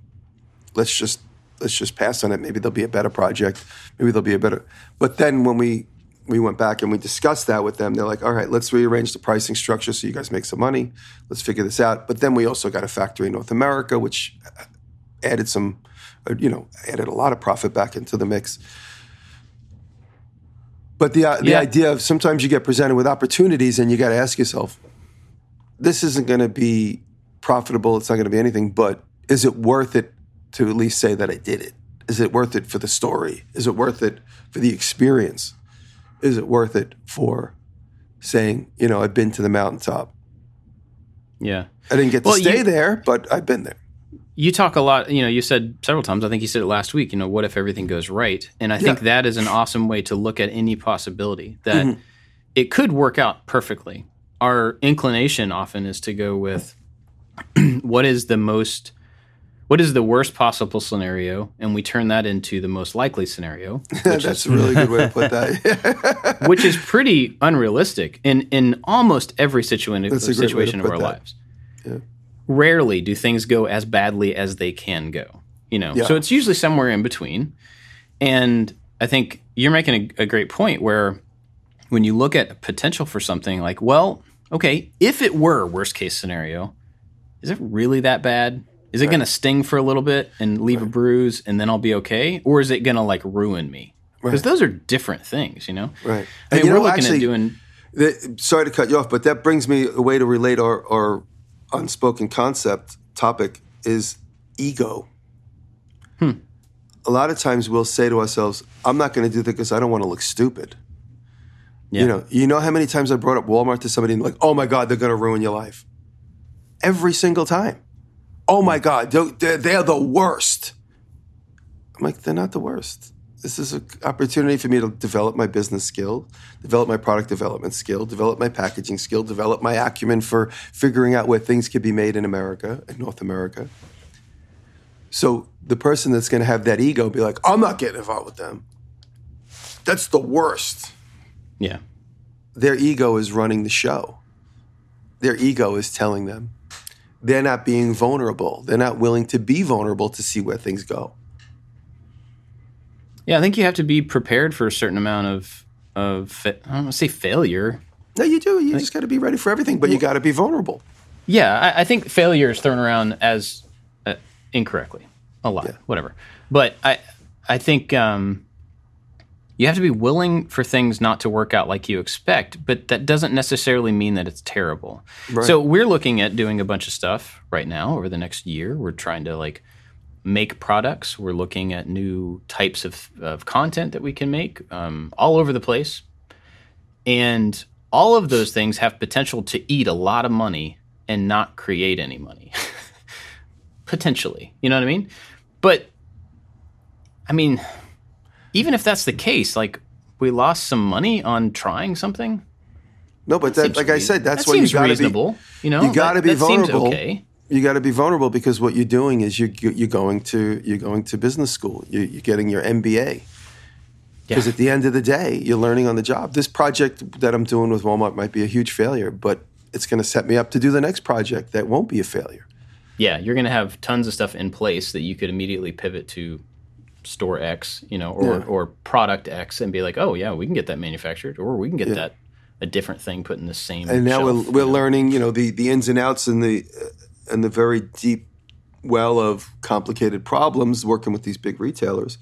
Let's just let's just pass on it. Maybe there'll be a better project. Maybe there'll be a better. But then when we we went back and we discussed that with them, they're like, all right, let's rearrange the pricing structure so you guys make some money. Let's figure this out. But then we also got a factory in North America, which added some, uh, you know, added a lot of profit back into the mix. But the uh, the Yeah. idea of sometimes you get presented with opportunities and you got to ask yourself, this isn't going to be profitable. It's not going to be anything. But is it worth it to at least say that I did it? Is it worth it for the story? Is it worth it for the experience? Is it worth it for saying, you know, I've been to the mountaintop? Yeah. I didn't get to Well, stay you- there, but I've been there. You talk a lot, you know, you said several times, I think you said it last week, you know, what if everything goes right? And I think that is an awesome way to look at any possibility that mm-hmm. it could work out perfectly. Our inclination often is to go with what is the most what is the worst possible scenario and we turn that into the most likely scenario which That's is a really good way to put that. which is pretty unrealistic in in almost every situa- That's a great way to situation of our that. lives. Rarely do things go as badly as they can go. You know, Yeah. so it's usually somewhere in between. And I think you're making a, a great point where when you look at potential for something like, well, okay, if it were worst case scenario, is it really that bad? Is it going to sting for a little bit and leave a bruise and then I'll be okay? Or is it going to like ruin me? Because those are different things, you know? right. I mean, And we're know, looking actually, at doing the, sorry to cut you off, but that brings me a way to relate our, our unspoken concept topic is ego. Hmm. A lot of times we'll say to ourselves, I'm not going to do that because I don't want to look stupid. Yeah. You know, you know how many times I brought up Walmart to somebody and like, oh my God, they're going to ruin your life. Every single time. Oh my God, they're, they're, the worst. I'm like, they're not the worst. This is an opportunity for me to develop my business skill, develop my product development skill, develop my packaging skill, develop my acumen for figuring out where things could be made in America, in North America. So the person that's going to have that ego be like, I'm not getting involved with them. That's the worst. yeah. Their ego is running the show. Their ego is telling them they're not being vulnerable. They're not willing to be vulnerable to see where things go. Yeah, I think you have to be prepared for a certain amount of of I don't want to say failure. No, you do. You just got to be ready for everything, but you got to be vulnerable. Yeah, I, I think failure is thrown around as uh, incorrectly a lot, whatever. But I I think um, you have to be willing for things not to work out like you expect, but that doesn't necessarily mean that it's terrible. So we're looking at doing a bunch of stuff right now over the next year. We're trying to like make products. We're looking at new types of, of content that we can make um, all over the place. And all of those things have potential to eat a lot of money and not create any money. Potentially. You know what I mean? But I mean, even if that's the case, like we lost some money on trying something. No, but that, seems like I said, that's that you got to be. You know, you got to be that seems vulnerable. okay. You got to be vulnerable because what you're doing is you you're going to you're going to business school. You, you're getting your MBA. Because Yeah. at the end of the day, you're learning on the job. This project that I'm doing with Walmart might be a huge failure, but it's going to set me up to do the next project that won't be a failure. yeah, you're going to have tons of stuff in place that you could immediately pivot to store X, you know, or Yeah. or product X, and be like, oh yeah, we can get that manufactured, or we can get Yeah. that a different thing put in the same. and now shelf, we're, we're learning you know the the ins and outs and the uh, and the very deep well of complicated problems working with these big retailers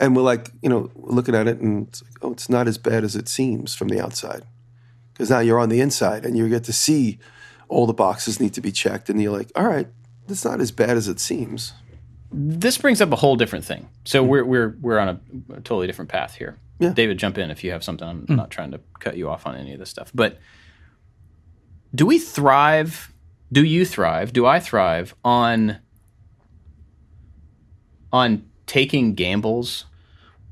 and we're like you know looking at it and it's like, oh it's not as bad as it seems from the outside because now you're on the inside and you get to see all the boxes need to be checked and you're like all right it's not as bad as it seems This brings up a whole different thing. So hmm. we're we're we're on a, a totally different path here. Yeah. David, jump in if you have something. I'm hmm. not trying to cut you off on any of this stuff, but do we thrive? Do you thrive? Do I thrive on on taking gambles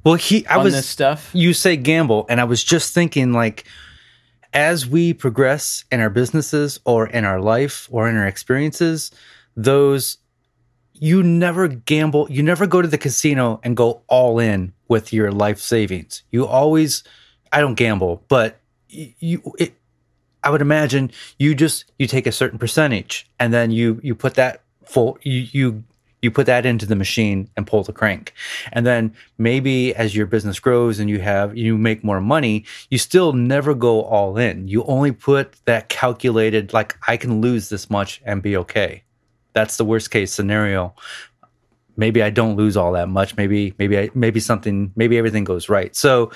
Well, he, I on was, this stuff? you say gamble, and I was just thinking like, as we progress in our businesses or in our life or in our experiences, those you never gamble, you never go to the casino and go all in with your life savings. You always, I don't gamble, but you, it, I would imagine you just you take a certain percentage and then you you put that full you you you put that into the machine and pull the crank. And then maybe as your business grows and you have you make more money you still never go all in. You only put that calculated like i can lose this much and be okay that's the worst case scenario. Maybe i don't lose all that much. Maybe maybe i maybe something maybe everything goes right. So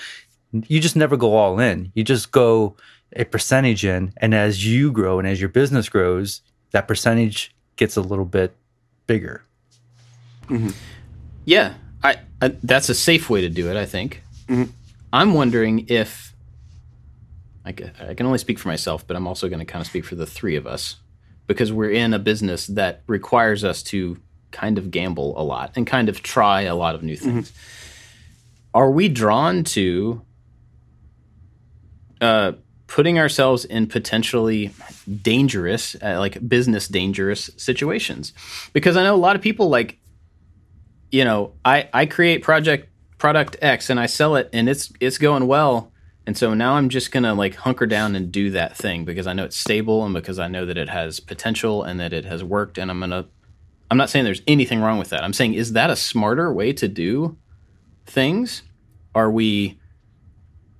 you just never go all in. You just go a percentage in. And as you grow and as your business grows that percentage gets a little bit bigger. Yeah, I, I that's a safe way to do it. I think. Mhm. I'm wondering if I ca- I can only speak for myself, but I'm also going to kind of speak for the three of us because we're in a business that requires us to kind of gamble a lot and kind of try a lot of new things. Are we drawn to uh, putting ourselves in potentially dangerous, uh, like business dangerous situations? Because I know a lot of people like you know, I I create project product X and I sell it and it's it's going well. And so now I'm just going to like hunker down and do that thing because I know it's stable and because I know that it has potential and that it has worked and I'm going to I'm not saying there's anything wrong with that. I'm saying is that a smarter way to do things? Are we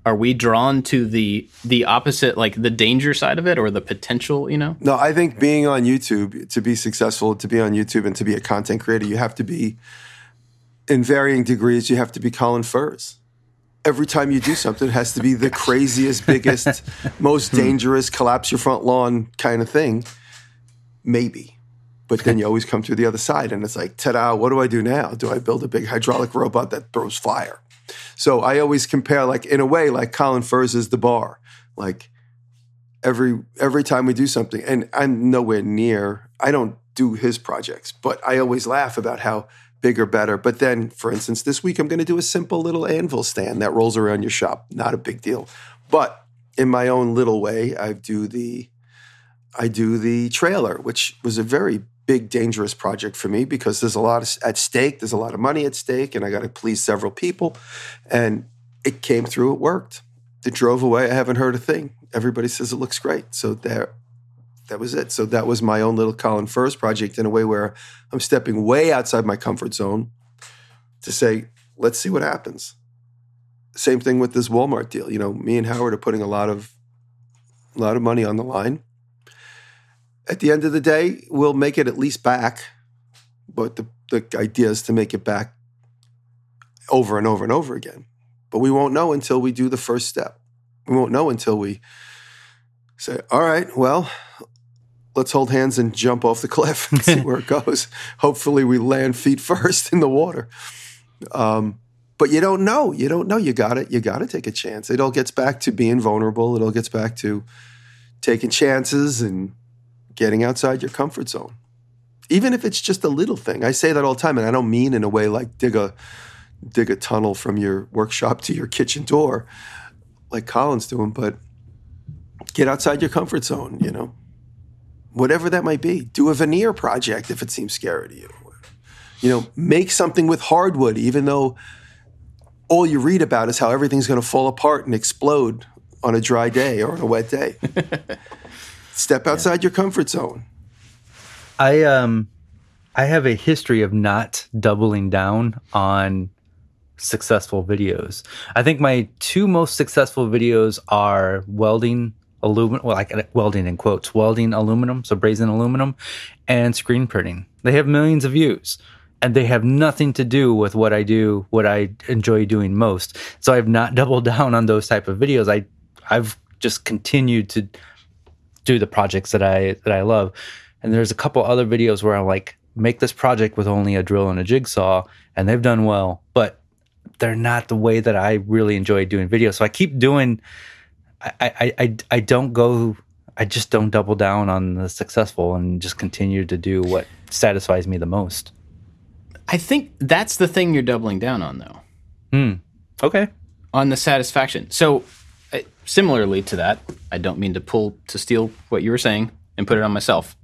are we drawn to the the opposite like the danger side of it or the potential, you know? No, I think being on YouTube to be successful, to be on YouTube and to be a content creator, you have to be in varying degrees. You have to be Colin Furze. Every time you do something, it has to be the craziest, biggest, most hmm. dangerous, collapse your front lawn kind of thing. Maybe. But then you always come through the other side and it's like, ta da, what do I do now? Do I build a big hydraulic robot that throws fire? So I always compare, like, in a way, like Colin Furze is the bar. Like, every every time we do something and i'm nowhere near i don't do his projects but i always laugh about how bigger better but then for instance this week i'm going to do a simple little anvil stand that rolls around your shop not a big deal but in my own little way i do the i do the trailer which was a very big dangerous project for me because there's a lot of, at stake there's a lot of money at stake and i got to please several people and it came through it worked it drove away. I haven't heard a thing. Everybody says it looks great. So there, that was it. So that was my own little Colin Furze project in a way where I'm stepping way outside my comfort zone to say, let's see what happens. Same thing with this Walmart deal. You know, me and Howard are putting a lot of a lot of money on the line. At the end of the day, we'll make it at least back. But the, the idea is to make it back over and over and over again. But we won't know until we do the first step. We won't know until we say, all right, well, let's hold hands and jump off the cliff and see where it goes. Hopefully, we land feet first in the water. Um, but you don't know. You don't know. You got it. You got to take a chance. It all gets back to being vulnerable. It all gets back to taking chances and getting outside your comfort zone. Even if it's just a little thing. I say that all the time, and I don't mean in a way like dig a dig a tunnel from your workshop to your kitchen door, like Colin's doing, but get outside your comfort zone, you know. Whatever that might be. Do a veneer project if it seems scary to you. You know, make something with hardwood, even though all you read about is how everything's going to fall apart and explode on a dry day or on a wet day. Step outside your comfort zone. I um I have a history of not doubling down on successful videos. I think my two most successful videos are welding aluminum, well, like uh, welding in quotes, welding aluminum, so brazen aluminum, and screen printing. They have millions of views and they have nothing to do with what I do, what I enjoy doing most. So I've not doubled down on those type of videos. I I've just continued to do the projects that I that I love. And there's a couple other videos where I'm like make this project with only a drill and a jigsaw and they've done well, but they're not the way that I really enjoy doing videos. So I keep doing I I I, I don't go I just don't double down on the successful and just continue to do what satisfies me the most. I think that's the thing you're doubling down on, though. Hmm. Okay. On the satisfaction. So, uh, similarly to that, I don't mean to pull to steal what you were saying and put it on myself,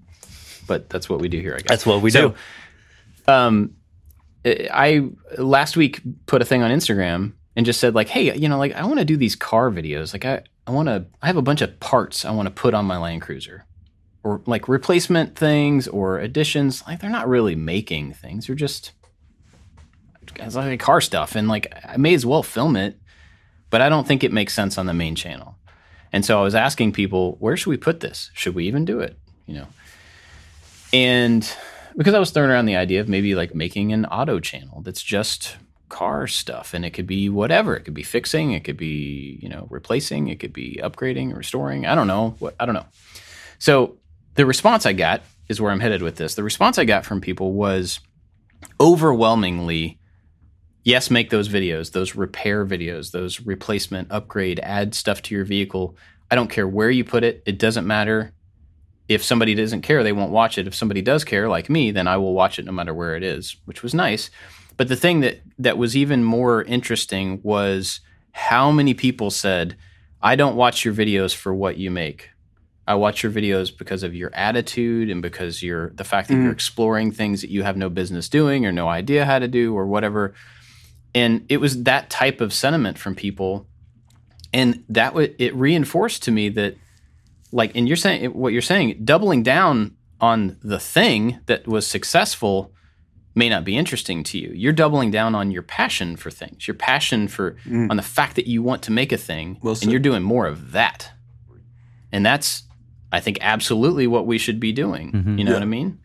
but that's what we do here. I guess that's what we so, do. Um, I last week put a thing on Instagram and just said like, hey, you know, like I want to do these car videos. Like I, I want to. I have a bunch of parts I want to put on my Land Cruiser or like replacement things or additions. Like they're not really making things. They're just it's like car stuff, and like I may as well film it, but I don't think it makes sense on the main channel. And so I was asking people, where should we put this? Should we even do it? You know, and because I was throwing around the idea of maybe like making an auto channel that's just car stuff and it could be whatever it could be fixing it could be you know replacing it could be upgrading or restoring i don't know what i don't know so the response I got is where I'm headed with this. The response I got from people was overwhelmingly yes, make those videos, those repair videos, those replacement, upgrade, add stuff to your vehicle. I don't care where you put it. It doesn't matter. If somebody doesn't care, they won't watch it. If somebody does care, like me, then I will watch it no matter where it is, which was nice. But the thing that that was even more interesting was how many people said, "I don't watch your videos for what you make. I watch your videos because of your attitude and because you're the fact that mm. you're exploring things that you have no business doing or no idea how to do or whatever. And it was that type of sentiment from people, and that w- it reinforced to me that, like, and you're saying what you're saying, doubling down on the thing that was successful may not be interesting to you. You're doubling down on your passion for things, your passion for mm. on the fact that you want to make a thing, well and you're doing more of that. And that's I think absolutely what we should be doing. Mm-hmm. You know yeah. what I mean?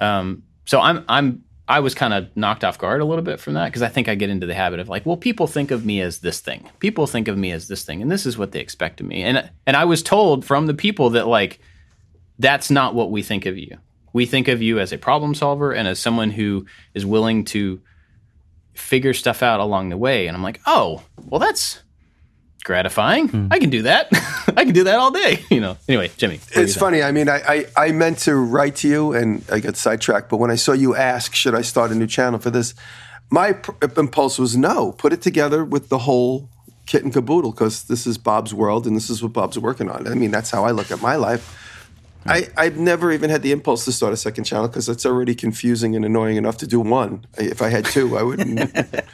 Um, so I'm I'm I was kind of knocked off guard a little bit from that because I think I get into the habit of like, well, people think of me as this thing. People think of me as this thing, and this is what they expect of me. And and I was told from the people that like that's not what we think of you. We think of you as a problem solver and as someone who is willing to figure stuff out along the way. And I'm like, oh, well, that's gratifying. Mm. I can do that. I can do that all day. You know. Anyway, Jimmy. It's funny. I mean, I, I, I meant to write to you and I got sidetracked. But when I saw you ask, should I start a new channel for this? My pr- impulse was no. Put it together with the whole kit and caboodle because this is Bob's world and this is what Bob's working on. I mean, that's how I look at my life. I, I've never even had the impulse to start a second channel because it's already confusing and annoying enough to do one. If I had two, I wouldn't.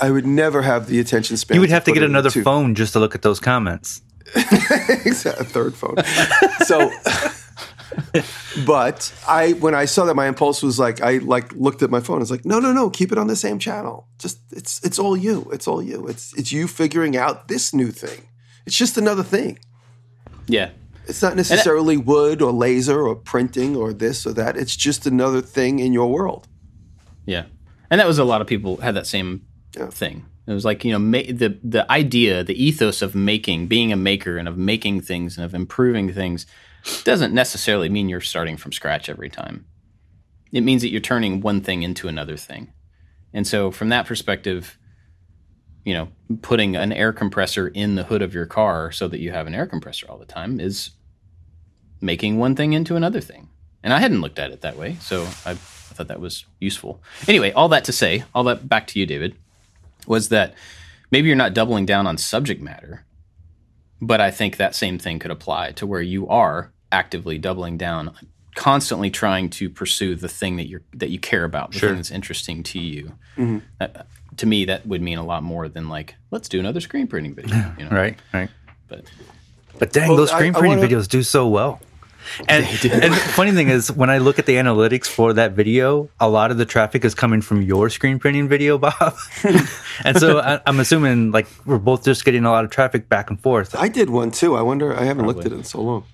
I would never have the attention span. You would have to, to get another phone just to look at those comments. a third phone. so, but I when I saw that, my impulse was like I like looked at my phone. I was like, no, no, no, keep it on the same channel. Just it's it's all you. It's all you. It's it's you figuring out this new thing. It's just another thing. Yeah. It's not necessarily wood or laser or printing or this or that. It's just another thing in your world. Yeah. And that was a lot of people had that same yeah. thing. It was like you know ma- the the idea, the ethos of making, being a maker, and of making things and of improving things, doesn't necessarily mean you're starting from scratch every time. It means that you're turning one thing into another thing, and so from that perspective, you know, putting an air compressor in the hood of your car so that you have an air compressor all the time is making one thing into another thing. And I hadn't looked at it that way, so I, I thought that was useful. Anyway, all that to say, all that back to you, David was that maybe you're not doubling down on subject matter, but I think that same thing could apply to where you are actively doubling down, constantly trying to pursue the thing that you're that you care about, the sure. thing that's interesting to you. Mm-hmm. That, to me, that would mean a lot more than like, let's do another screen printing video. You know? right, right. But but dang, well, those screen I, printing I wanna, videos do so well. And, and the funny thing is, when I look at the analytics for that video, a lot of the traffic is coming from your screen printing video, Bob. and so I, I'm assuming like we're both just getting a lot of traffic back and forth. I did one too. I wonder. I haven't looked at it in so long.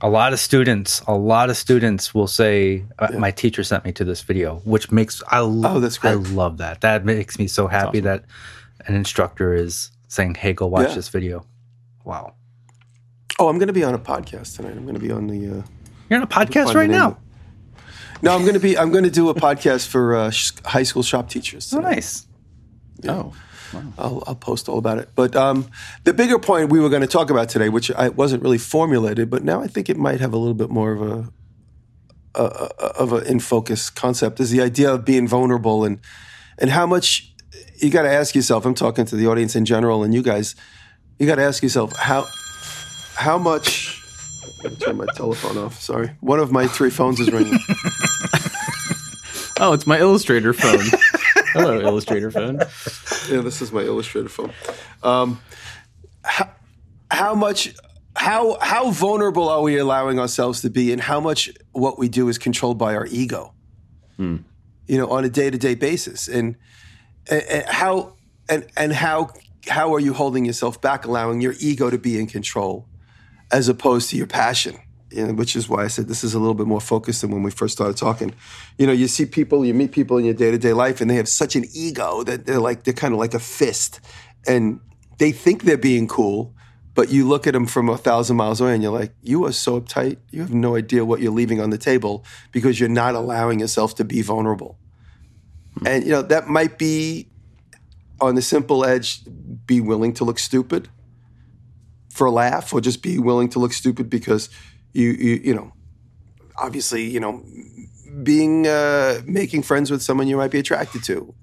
A lot of students, a lot of students will say, uh, "My teacher sent me to this video," which makes I lo- Oh, that's great. I love that. That makes me so happy that an instructor is saying, "Hey, go watch Yeah. this video." Wow, Oh, I'm going to be on a podcast tonight. I'm going to be on the. Uh, you're on a podcast right now. No, I'm going to be. I'm going to do a podcast for uh, sh- high school shop teachers. Oh, tonight. nice. Oh, I'll, I'll post all about it. But um, the bigger point we were going to talk about today, which I wasn't really formulated, but now I think it might have a little bit more of a, a, a of an in focus concept, is the idea of being vulnerable and and how much you got to ask yourself. I'm talking to the audience in general, and you guys, you got to ask yourself how how much. Turn my telephone off. Sorry, one of my three phones is ringing. oh, it's my Illustrator phone. Hello, Illustrator phone. yeah, this is my Illustrator phone. Um, how, how much, how how vulnerable are we allowing ourselves to be, and how much what we do is controlled by our ego? You know, on a day to day basis, and, and, and how and and how how are you holding yourself back, allowing your ego to be in control, as opposed to your passion? Know, which is why I said this is a little bit more focused than when we first started talking. You know, you see people, you meet people in your day to day life, and they have such an ego that they're like they're kind of like a fist, and they think they're being cool, but you look at them from a thousand miles away, and you're like, you are so uptight. You have no idea what you're leaving on the table because you're not allowing yourself to be vulnerable. Hmm. And you know that might be on the simple edge, be willing to look stupid for a laugh, or just be willing to look stupid because you you you know, obviously you know, being uh, making friends with someone you might be attracted to.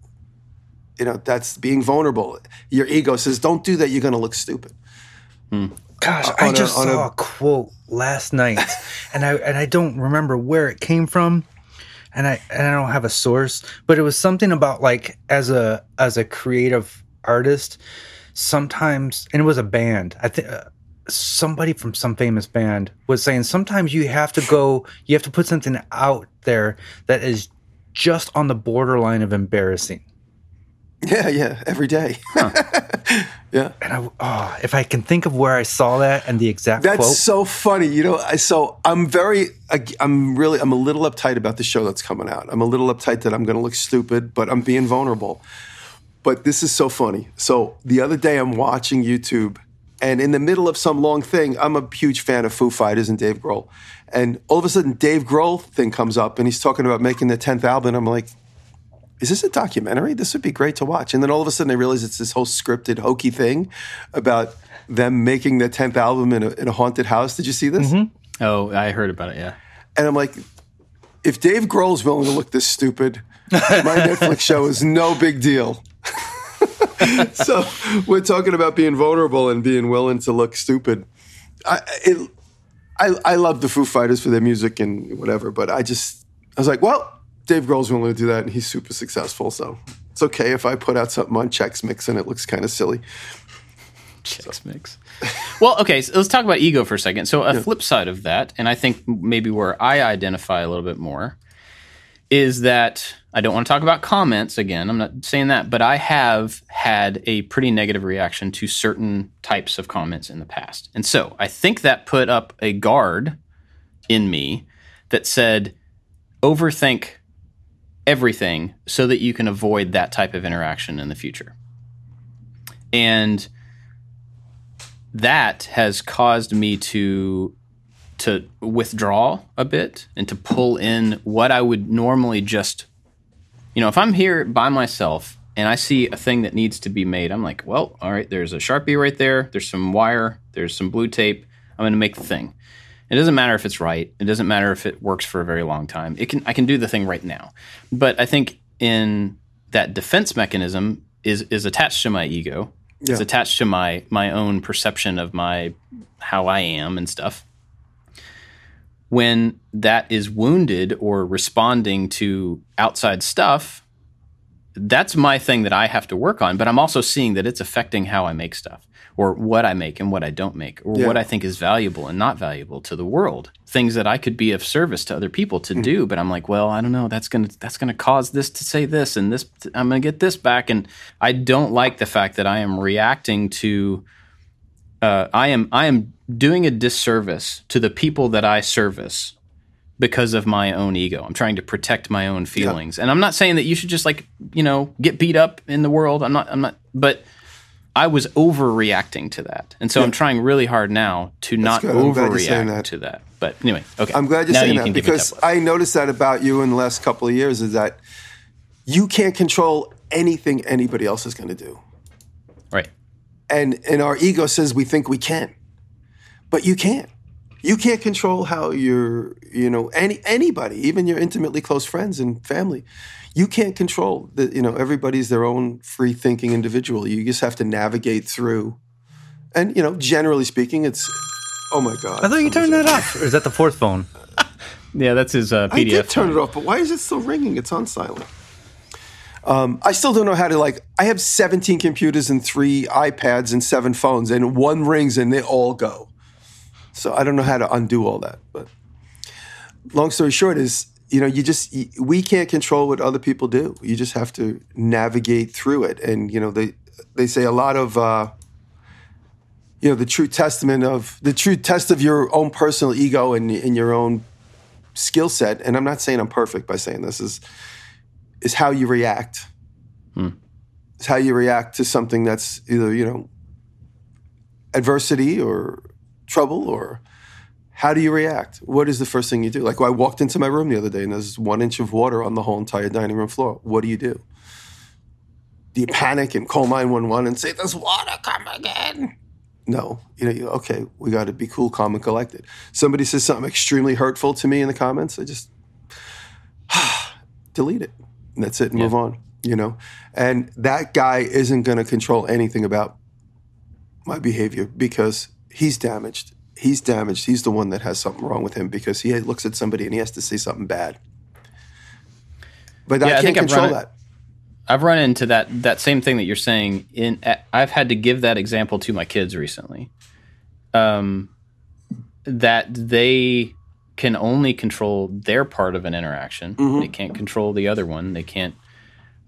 You know that's being vulnerable. Your ego says, "Don't do that. You're going to look stupid." Gosh, on I a- just a- saw a, quote last night, and I and I don't remember where it came from, and I and I don't have a source, but it was something about like as a as a creative artist, sometimes, and it was a band. I think. Uh, Somebody from some famous band was saying sometimes you have to go, you have to put something out there that is just on the borderline of embarrassing. Yeah, yeah, every day. yeah. And I, oh, if I can think of where I saw that and the exact That's quote, so funny. You know, I, so I'm very, I'm really, I'm a little uptight about the show that's coming out. I'm a little uptight that I'm going to look stupid, but I'm being vulnerable. But this is so funny. So the other day I'm watching YouTube, and in the middle of some long thing, I'm a huge fan of Foo Fighters and Dave Grohl. And all of a sudden, Dave Grohl thing comes up, and he's talking about making the 10th album. I'm like, is this a documentary? This would be great to watch. And then all of a sudden I realize it's this whole scripted, hokey thing about them making the 10th album in a, in a haunted house. Did you see this? Mm-hmm. Oh, I heard about it. Yeah. And I'm like, if Dave Grohl's willing to look this stupid, my Netflix show is no big deal. so we're talking about being vulnerable and being willing to look stupid. I, it, I, I love the Foo Fighters for their music and whatever, but I just, I was like, well, Dave Grohl's willing to do that and he's super successful. So it's okay if I put out something on Chex Mix and it looks kind of silly. Chex Mix. well, okay, so let's talk about ego for a second. So, a flip side of that, and I think maybe where I identify a little bit more, is that I don't want to talk about comments again. I'm not saying that, but I have had a pretty negative reaction to certain types of comments in the past. And so I think that put up a guard in me that said, overthink everything so that you can avoid that type of interaction in the future. And that has caused me to to withdraw a bit and to pull in what I would normally just you know if I'm here by myself and I see a thing that needs to be made I'm like well all right there's a sharpie right there. There's some wire. There's some blue tape. I'm going to make the thing. It doesn't matter if it's right. It doesn't matter if it works for a very long time. It can I can do the thing right now. But I think in that defense mechanism is is attached to my ego. It's attached to my my own perception of my how I am and stuff. When that is wounded or responding to outside stuff, that's my thing that I have to work on. But I'm also seeing that it's affecting how I make stuff, or what I make and what I don't make, or Yeah. what I think is valuable and not valuable to the world. Things that I could be of service to other people Mm-hmm. to do, but I'm like, well, I don't know. That's gonna that's gonna cause this to say this, and this I'm gonna get this back, and I don't like the fact that I am reacting to. Uh, I am I am doing a disservice to the people that I service because of my own ego. I'm trying to protect my own feelings. And I'm not saying that you should just like, you know, get beat up in the world. I'm not I'm not but I was overreacting to that. And so I'm trying really hard now to not good. I'm glad you're saying overreact that. to that. But anyway, okay. I'm glad you're now saying you that can give me because. I noticed that about you in the last couple of years is that you can't control anything anybody else is going to do. right. And and our ego says we think we can. But you can't. You can't control how your, you know, any anybody, even your intimately close friends and family. You can't control that, you know, everybody's their own free thinking individual. You just have to navigate through. And, you know, generally speaking, it's oh my God. I thought you turned that off. Or is that the fourth phone? Yeah, that's his uh, PDF. I did turn it off, but why is it still ringing? It's on silent. Um, I still don't know how to like. I have 17 computers and three iPads and seven phones, and one rings and they all go. So I don't know how to undo all that. But long story short is, you know, you just we can't control what other people do. You just have to navigate through it. And you know, they they say a lot of. Uh, you know the true testament of the true test of your own personal ego and, and your own skill set, and I'm not saying I'm perfect by saying this, is is how you react. Hmm. It's how you react to something that's either, you know, adversity or trouble or how do you react? What is the first thing you do? Like well, I walked into my room the other day and there's one inch of water on the whole entire dining room floor. What do you do? Do you panic and call 911 and say, There's water coming in? No. You know, you, okay, we got to be cool, calm, and collected. Somebody says something extremely hurtful to me in the comments, I just delete it. That's it, and move on, you know? And that guy isn't going to control anything about my behavior because he's damaged. He's damaged. He's the one that has something wrong with him because he looks at somebody and he has to say something bad. But Yeah, I I can't I've control that. I've run into that that same thing that you're saying. In I've had to give that example to my kids recently. Um, that they can only control their part of an interaction. Mm-hmm. They can't control the other one. They can't.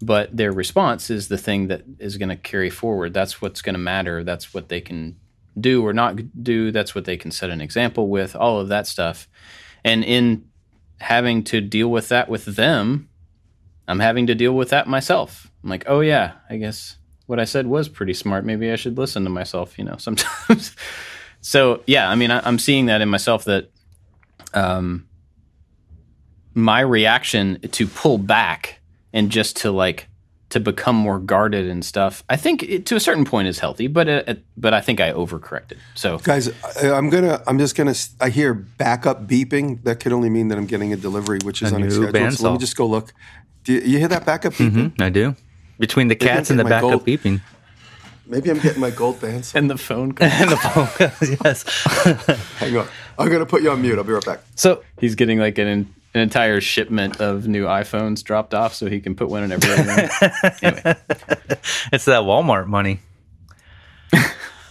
But their response is the thing that is going to carry forward. That's what's going to matter. That's what they can do or not do. That's what they can set an example with. All of that stuff. And in having to deal with that with them, I'm having to deal with that myself. I'm like, oh yeah, I guess what I said was pretty smart. Maybe I should listen to myself, you know, sometimes. so yeah, I mean, I, I'm seeing that in myself that um, my reaction to pull back and just to like to become more guarded and stuff. I think it, to a certain point is healthy, but it, it- but I think I overcorrected. So Guys, I- I'm gonna. I'm just gonna. I hear backup beeping. That could only mean that I'm getting a delivery, which is A new unscheduled. So let me just go look. Do you, you hear that backup beeping? Hmm, I do. Between the cats and the backup gold- beeping. Maybe I'm getting my gold bandsaw. and the phone. and the phone. yes. Hang on. I'm gonna put you on mute. I'll be right back. So He's getting like an, an entire shipment of new iPhones dropped off so he can put one in every room. anyway, it's that Walmart money.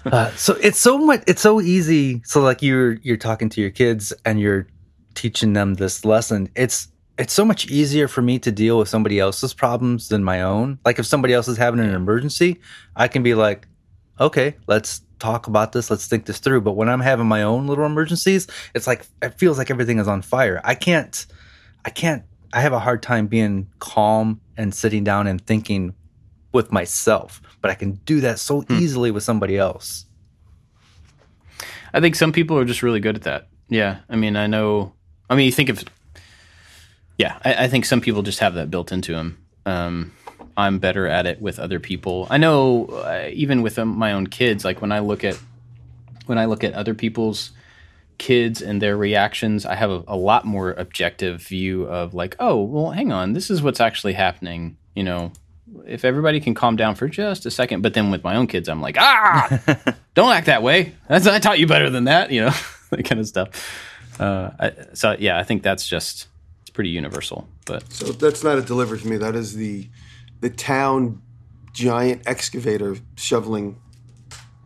uh, so it's so much. It's so easy. So like you're you're talking to your kids and you're teaching them this lesson. It's it's so much easier for me to deal with somebody else's problems than my own. Like if somebody else is having an emergency, I can be like, okay, let's talk about this. Let's think this through. But when I'm having my own little emergencies, it's like it feels like everything is on fire. I can't. I can't. I have a hard time being calm and sitting down and thinking with myself, but I can do that so hmm. easily with somebody else. I think some people are just really good at that. Yeah, I mean, I know. I mean, you think of. Yeah, I, I think some people just have that built into them. Um, I'm better at it with other people. I know, uh, even with um, my own kids. Like when I look at when I look at other people's kids and their reactions, I have a, a lot more objective view of like, oh, well, hang on, this is what's actually happening. You know, if everybody can calm down for just a second, but then with my own kids, I'm like, ah, don't act that way. That's, I taught you better than that. You know, that kind of stuff. Uh, I, so yeah, I think that's just pretty universal. But So that's not a delivery for me. That is the the town giant excavator shoveling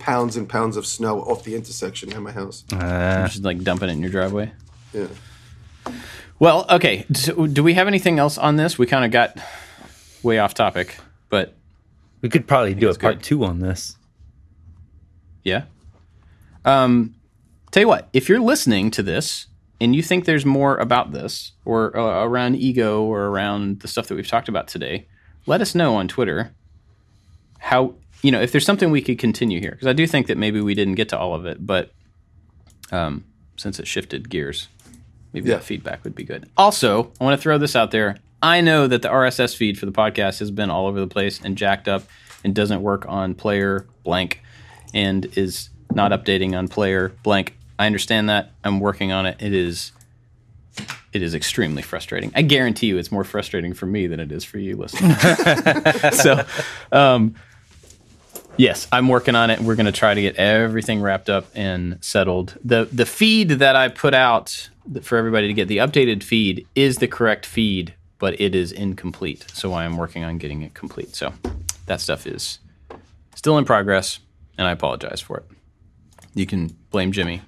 pounds and pounds of snow off the intersection at my house. Uh, Just like dumping it in your driveway. Yeah. Well, okay. So do we have anything else on this? We kind of got way off topic, but we could probably do a part good. two on this. yeah. Um, tell you what, if you're listening to this and you think there's more about this or uh, around ego or around the stuff that we've talked about today, let us know on Twitter how you know if there's something we could continue here because I do think that maybe we didn't get to all of it, but um, since it shifted gears, maybe Yeah. that feedback would be good. Also, I want to throw this out there. I know that the RSS feed for the podcast has been all over the place and jacked up and doesn't work on player blank and is not updating on player blank. I understand that. I'm working on it. It is it is extremely frustrating. I guarantee you it's more frustrating for me than it is for you listening. so um Yes, I'm working on it. We're going to try to get everything wrapped up and settled. the The feed that I put out for everybody to get the updated feed is the correct feed, but it is incomplete. So I am working on getting it complete. So that stuff is still in progress, and I apologize for it. You can blame Jimmy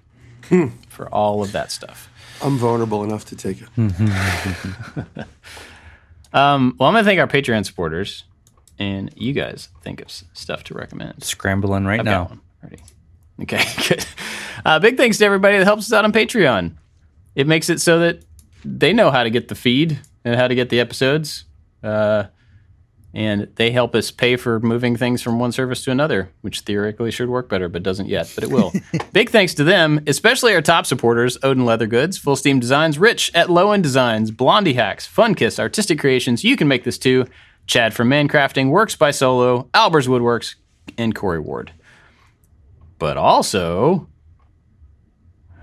for all of that stuff. I'm vulnerable enough to take it. Um, well, I'm going to thank our Patreon supporters, and you guys think of s- stuff to recommend. Scrambling right I've got now. one already. Okay, good. Uh, big thanks to everybody that helps us out on Patreon. It makes it so that they know how to get the feed and how to get the episodes. Uh, and they help us pay for moving things from one service to another, which theoretically should work better, but doesn't yet, but it will. Big thanks to them, especially our top supporters Odin Leather Goods, Full Steam Designs, Rich at Low End Designs, Blondie Hacks, Fun Kiss, Artistic Creations, You Can Make This Too, Chad from Mancrafting, Works by Solo, Albers Woodworks, and Corey Ward. But also,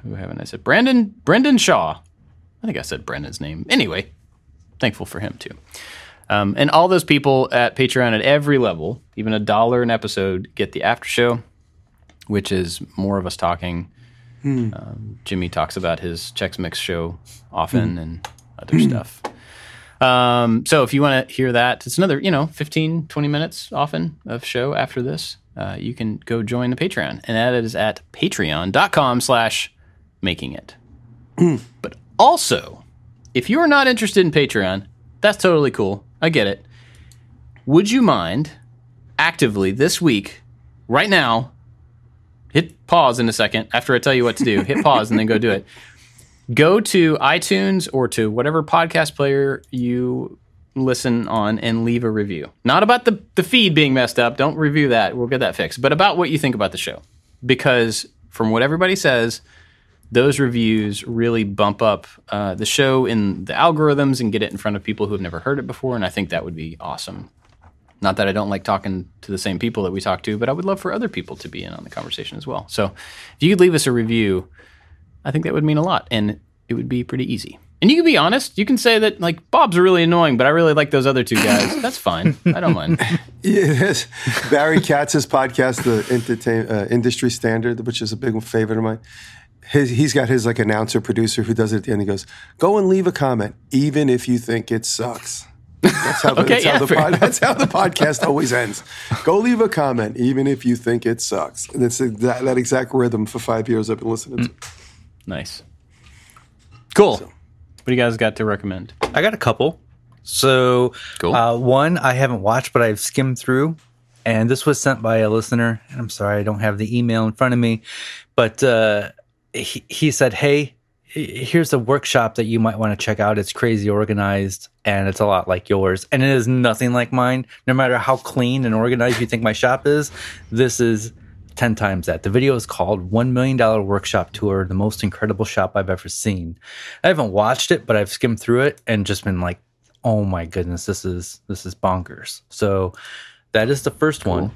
who haven't I said? Brandon Brendan Shaw. I think I said Brendan's name. Anyway, thankful for him too. Um, and all those people at Patreon at every level, even a dollar an episode, get the after show, which is more of us talking. Um, Jimmy talks about his Chex Mix show often and other stuff. Um, so if you want to hear that, it's another, you know, 15, 20 minutes often of show after this. Uh, you can go join the Patreon. And that is at patreon.com slash making it. but also, if you are not interested in Patreon, that's totally cool. I get it. Would you mind actively this week, right now, hit pause in a second after I tell you what to do, hit pause and then go do it. Go to iTunes or to whatever podcast player you listen on and leave a review. Not about the, the feed being messed up. Don't review that. We'll get that fixed. But about what you think about the show. Because from what everybody says, those reviews really bump up uh, the show in the algorithms and get it in front of people who have never heard it before. And I think that would be awesome. Not that I don't like talking to the same people that we talk to, but I would love for other people to be in on the conversation as well. So if you could leave us a review, I think that would mean a lot and it would be pretty easy. And you can be honest. You can say that, like, Bob's really annoying, but I really like those other two guys. That's fine. I don't mind. Yes. Barry Katz's podcast, the entertain, uh, industry standard, which is a big favorite of mine. His, he's got his like announcer producer who does it at the end. He goes, "Go and leave a comment, even if you think it sucks." That's how, the, Okay, that's, how the pod, that's how the podcast always ends. Go leave a comment, even if you think it sucks. And it's that, that exact rhythm for five years I've been listening to. Nice. Cool. What do you guys got to recommend? I got a couple. So, Cool. uh, one I haven't watched, but I've skimmed through, and this was sent by a listener. And I'm sorry, I don't have the email in front of me, but uh, he, he said, "Hey, here's a workshop that you might want to check out. It's crazy organized, and it's a lot like yours, and it is nothing like mine. No matter how clean and organized you think my shop is, this is." 10 times that. The video is called $1 Million Workshop Tour, the most incredible shop I've ever seen. I haven't watched it, but I've skimmed through it and just been like, oh my goodness, this is this is bonkers. So that is the first one.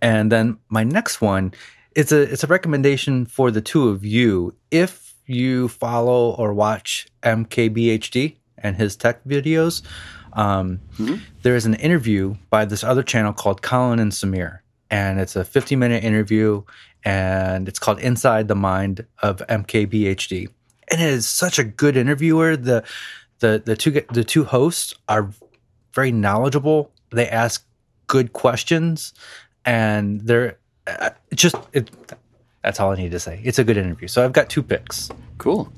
And then my next one, it's a it's a recommendation for the two of you. If you follow or watch MKBHD and his tech videos, um, there is an interview by this other channel called Colin and Samir, and it's a 50 minute interview, and it's called Inside the Mind of MKBHD. And it is such a good interviewer. The the the two the two hosts are very knowledgeable they ask good questions, and they're uh, just it. That's all I need to say. It's a good interview. So I've got two picks. Cool.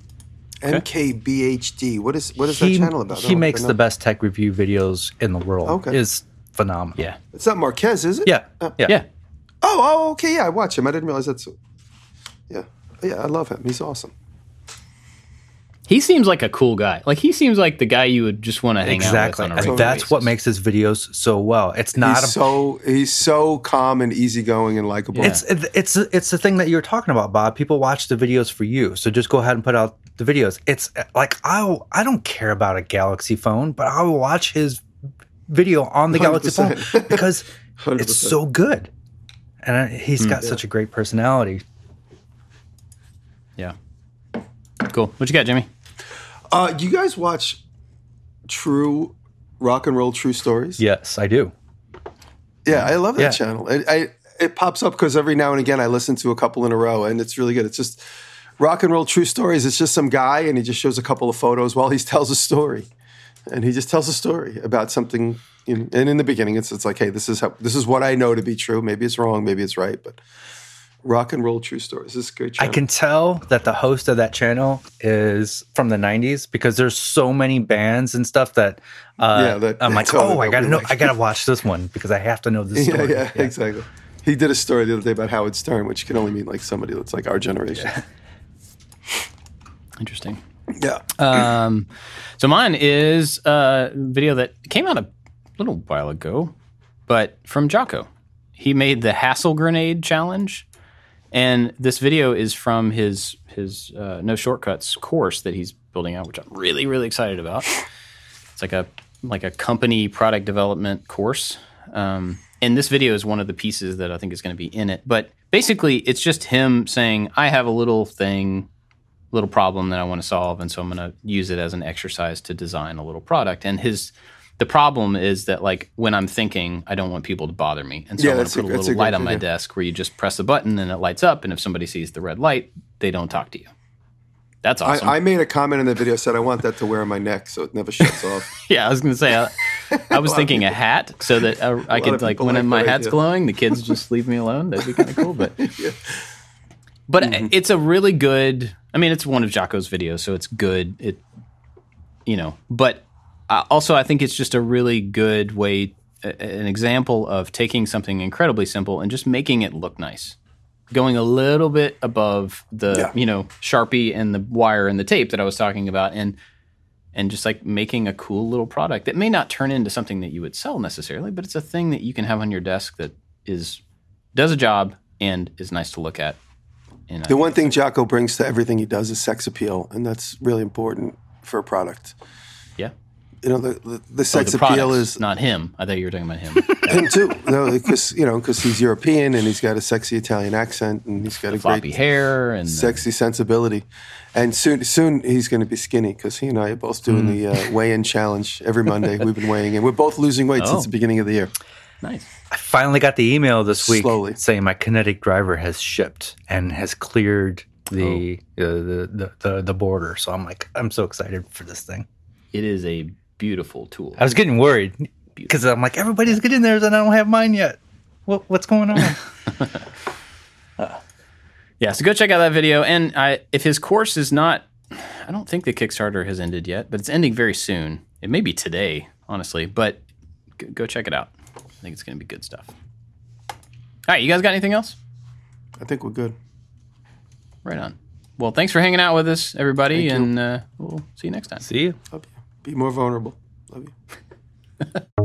MKBHD. What is what is he, that channel about? He makes the best tech review videos in the world. Okay. Is phenomenal. Yeah. It's not Marques, is it? Yeah. Yeah. Yeah. Oh, oh, okay. Yeah, I watch him. I didn't realize that's. Yeah, yeah. I love him. He's awesome. He seems like a cool guy. Like he seems like the guy you would just want to hang Exactly. out with Exactly, a And regular that's what makes his videos so well. It's not He's a so he's so calm and easygoing and likable. It's it's it's the thing that you're talking about, Bob. People watch the videos for you, so just go ahead and put out the videos. It's like I I don't care about a Galaxy phone, but I will watch his video on the Galaxy phone because it's so good, and he's hmm. got such a great personality. Yeah. Cool. What you got, Jimmy? Uh, do you guys watch True Rock and Roll True Stories? Yes, I do. Yeah, I love that Yeah. channel. It, I, it pops up because every now and again I listen to a couple in a row, and it's really good. It's just rock and roll true stories. It's just some guy, and he just shows a couple of photos while he tells a story, and he just tells a story about something. You know, and in the beginning, it's it's like, hey, this is how this is what I know to be true. Maybe it's wrong, maybe it's right, but rock and roll true stories. This is a great I can tell that the host of that channel is from the '90s because there's so many bands and stuff that, uh, Yeah, that- I'm like, oh, I will gotta know, like- I gotta watch this one because I have to know this yeah, story. yeah, exactly. He did a story the other day about Howard Stern, which can only mean like somebody that's like our generation. Interesting. Yeah. Um, so mine is a video that came out a little while ago, but from Giaco. He made the Hassle Grenade Challenge, and this video is from his his uh, No Shortcuts course that he's building out, which I'm really really excited about. It's like a like a company product development course. Um, and this video is one of the pieces that I think is going to be in it. But basically, it's just him saying, "I have a little thing little problem that I want to solve, and so I'm going to use it as an exercise to design a little product. And his the problem is that like when I'm thinking, I don't want people to bother me, and so Yeah, I want to put a that's little a light on my desk where you just press a button and it lights up, and if somebody sees the red light, they don't talk to you. That's awesome. I, I made a comment in the video said I want that to wear on my neck so it never shuts off. yeah, I was going to say. I, I was thinking a hat so that uh, I lot could like when like my hat's idea. glowing, the kids just leave me alone. That'd be kind of cool, but. But Mm-hmm. it's a really good. I mean, it's one of Giaco's videos, so it's good. It, you know, but Uh, also I think it's just a really good way, an example of taking something incredibly simple and just making it look nice, going a little bit above the Yeah. you know sharpie and the wire and the tape that I was talking about, and and just like making a cool little product that may not turn into something that you would sell necessarily, but it's a thing that you can have on your desk that is does a job and is nice to look at. And I The one thing Giaco brings to everything he does is sex appeal, and that's really important for a product. Yeah. You know, the the, the Oh, sex the appeal products, is not him. I thought you were talking about him. him too. No, because you know, because he's European and he's got a sexy Italian accent and he's got a Floppy great hair and sexy sensibility. And soon, soon he's going to be skinny because he and I are both doing the uh, weigh-in challenge every Monday. We've been weighing in. We're both losing weight Oh. since the beginning of the year. nice. I finally got the email this week Slowly. saying my kinetic driver has shipped and has cleared the, uh, the, the the the border. So I'm like, I'm so excited for this thing. It is a beautiful tool. I was getting worried because I'm like, everybody's getting theirs and I don't have mine yet. What what's going on? Yeah, so go check out that video. And I, if his course is not, I don't think the Kickstarter has ended yet, but it's ending very soon. It may be today, honestly, but g- go check it out. I think it's going to be good stuff. All right, you guys got anything else? I think we're good. Right on. Well, thanks for hanging out with us, everybody, Thank and uh, we'll see you next time. See you. Love you. Be more vulnerable. Love you.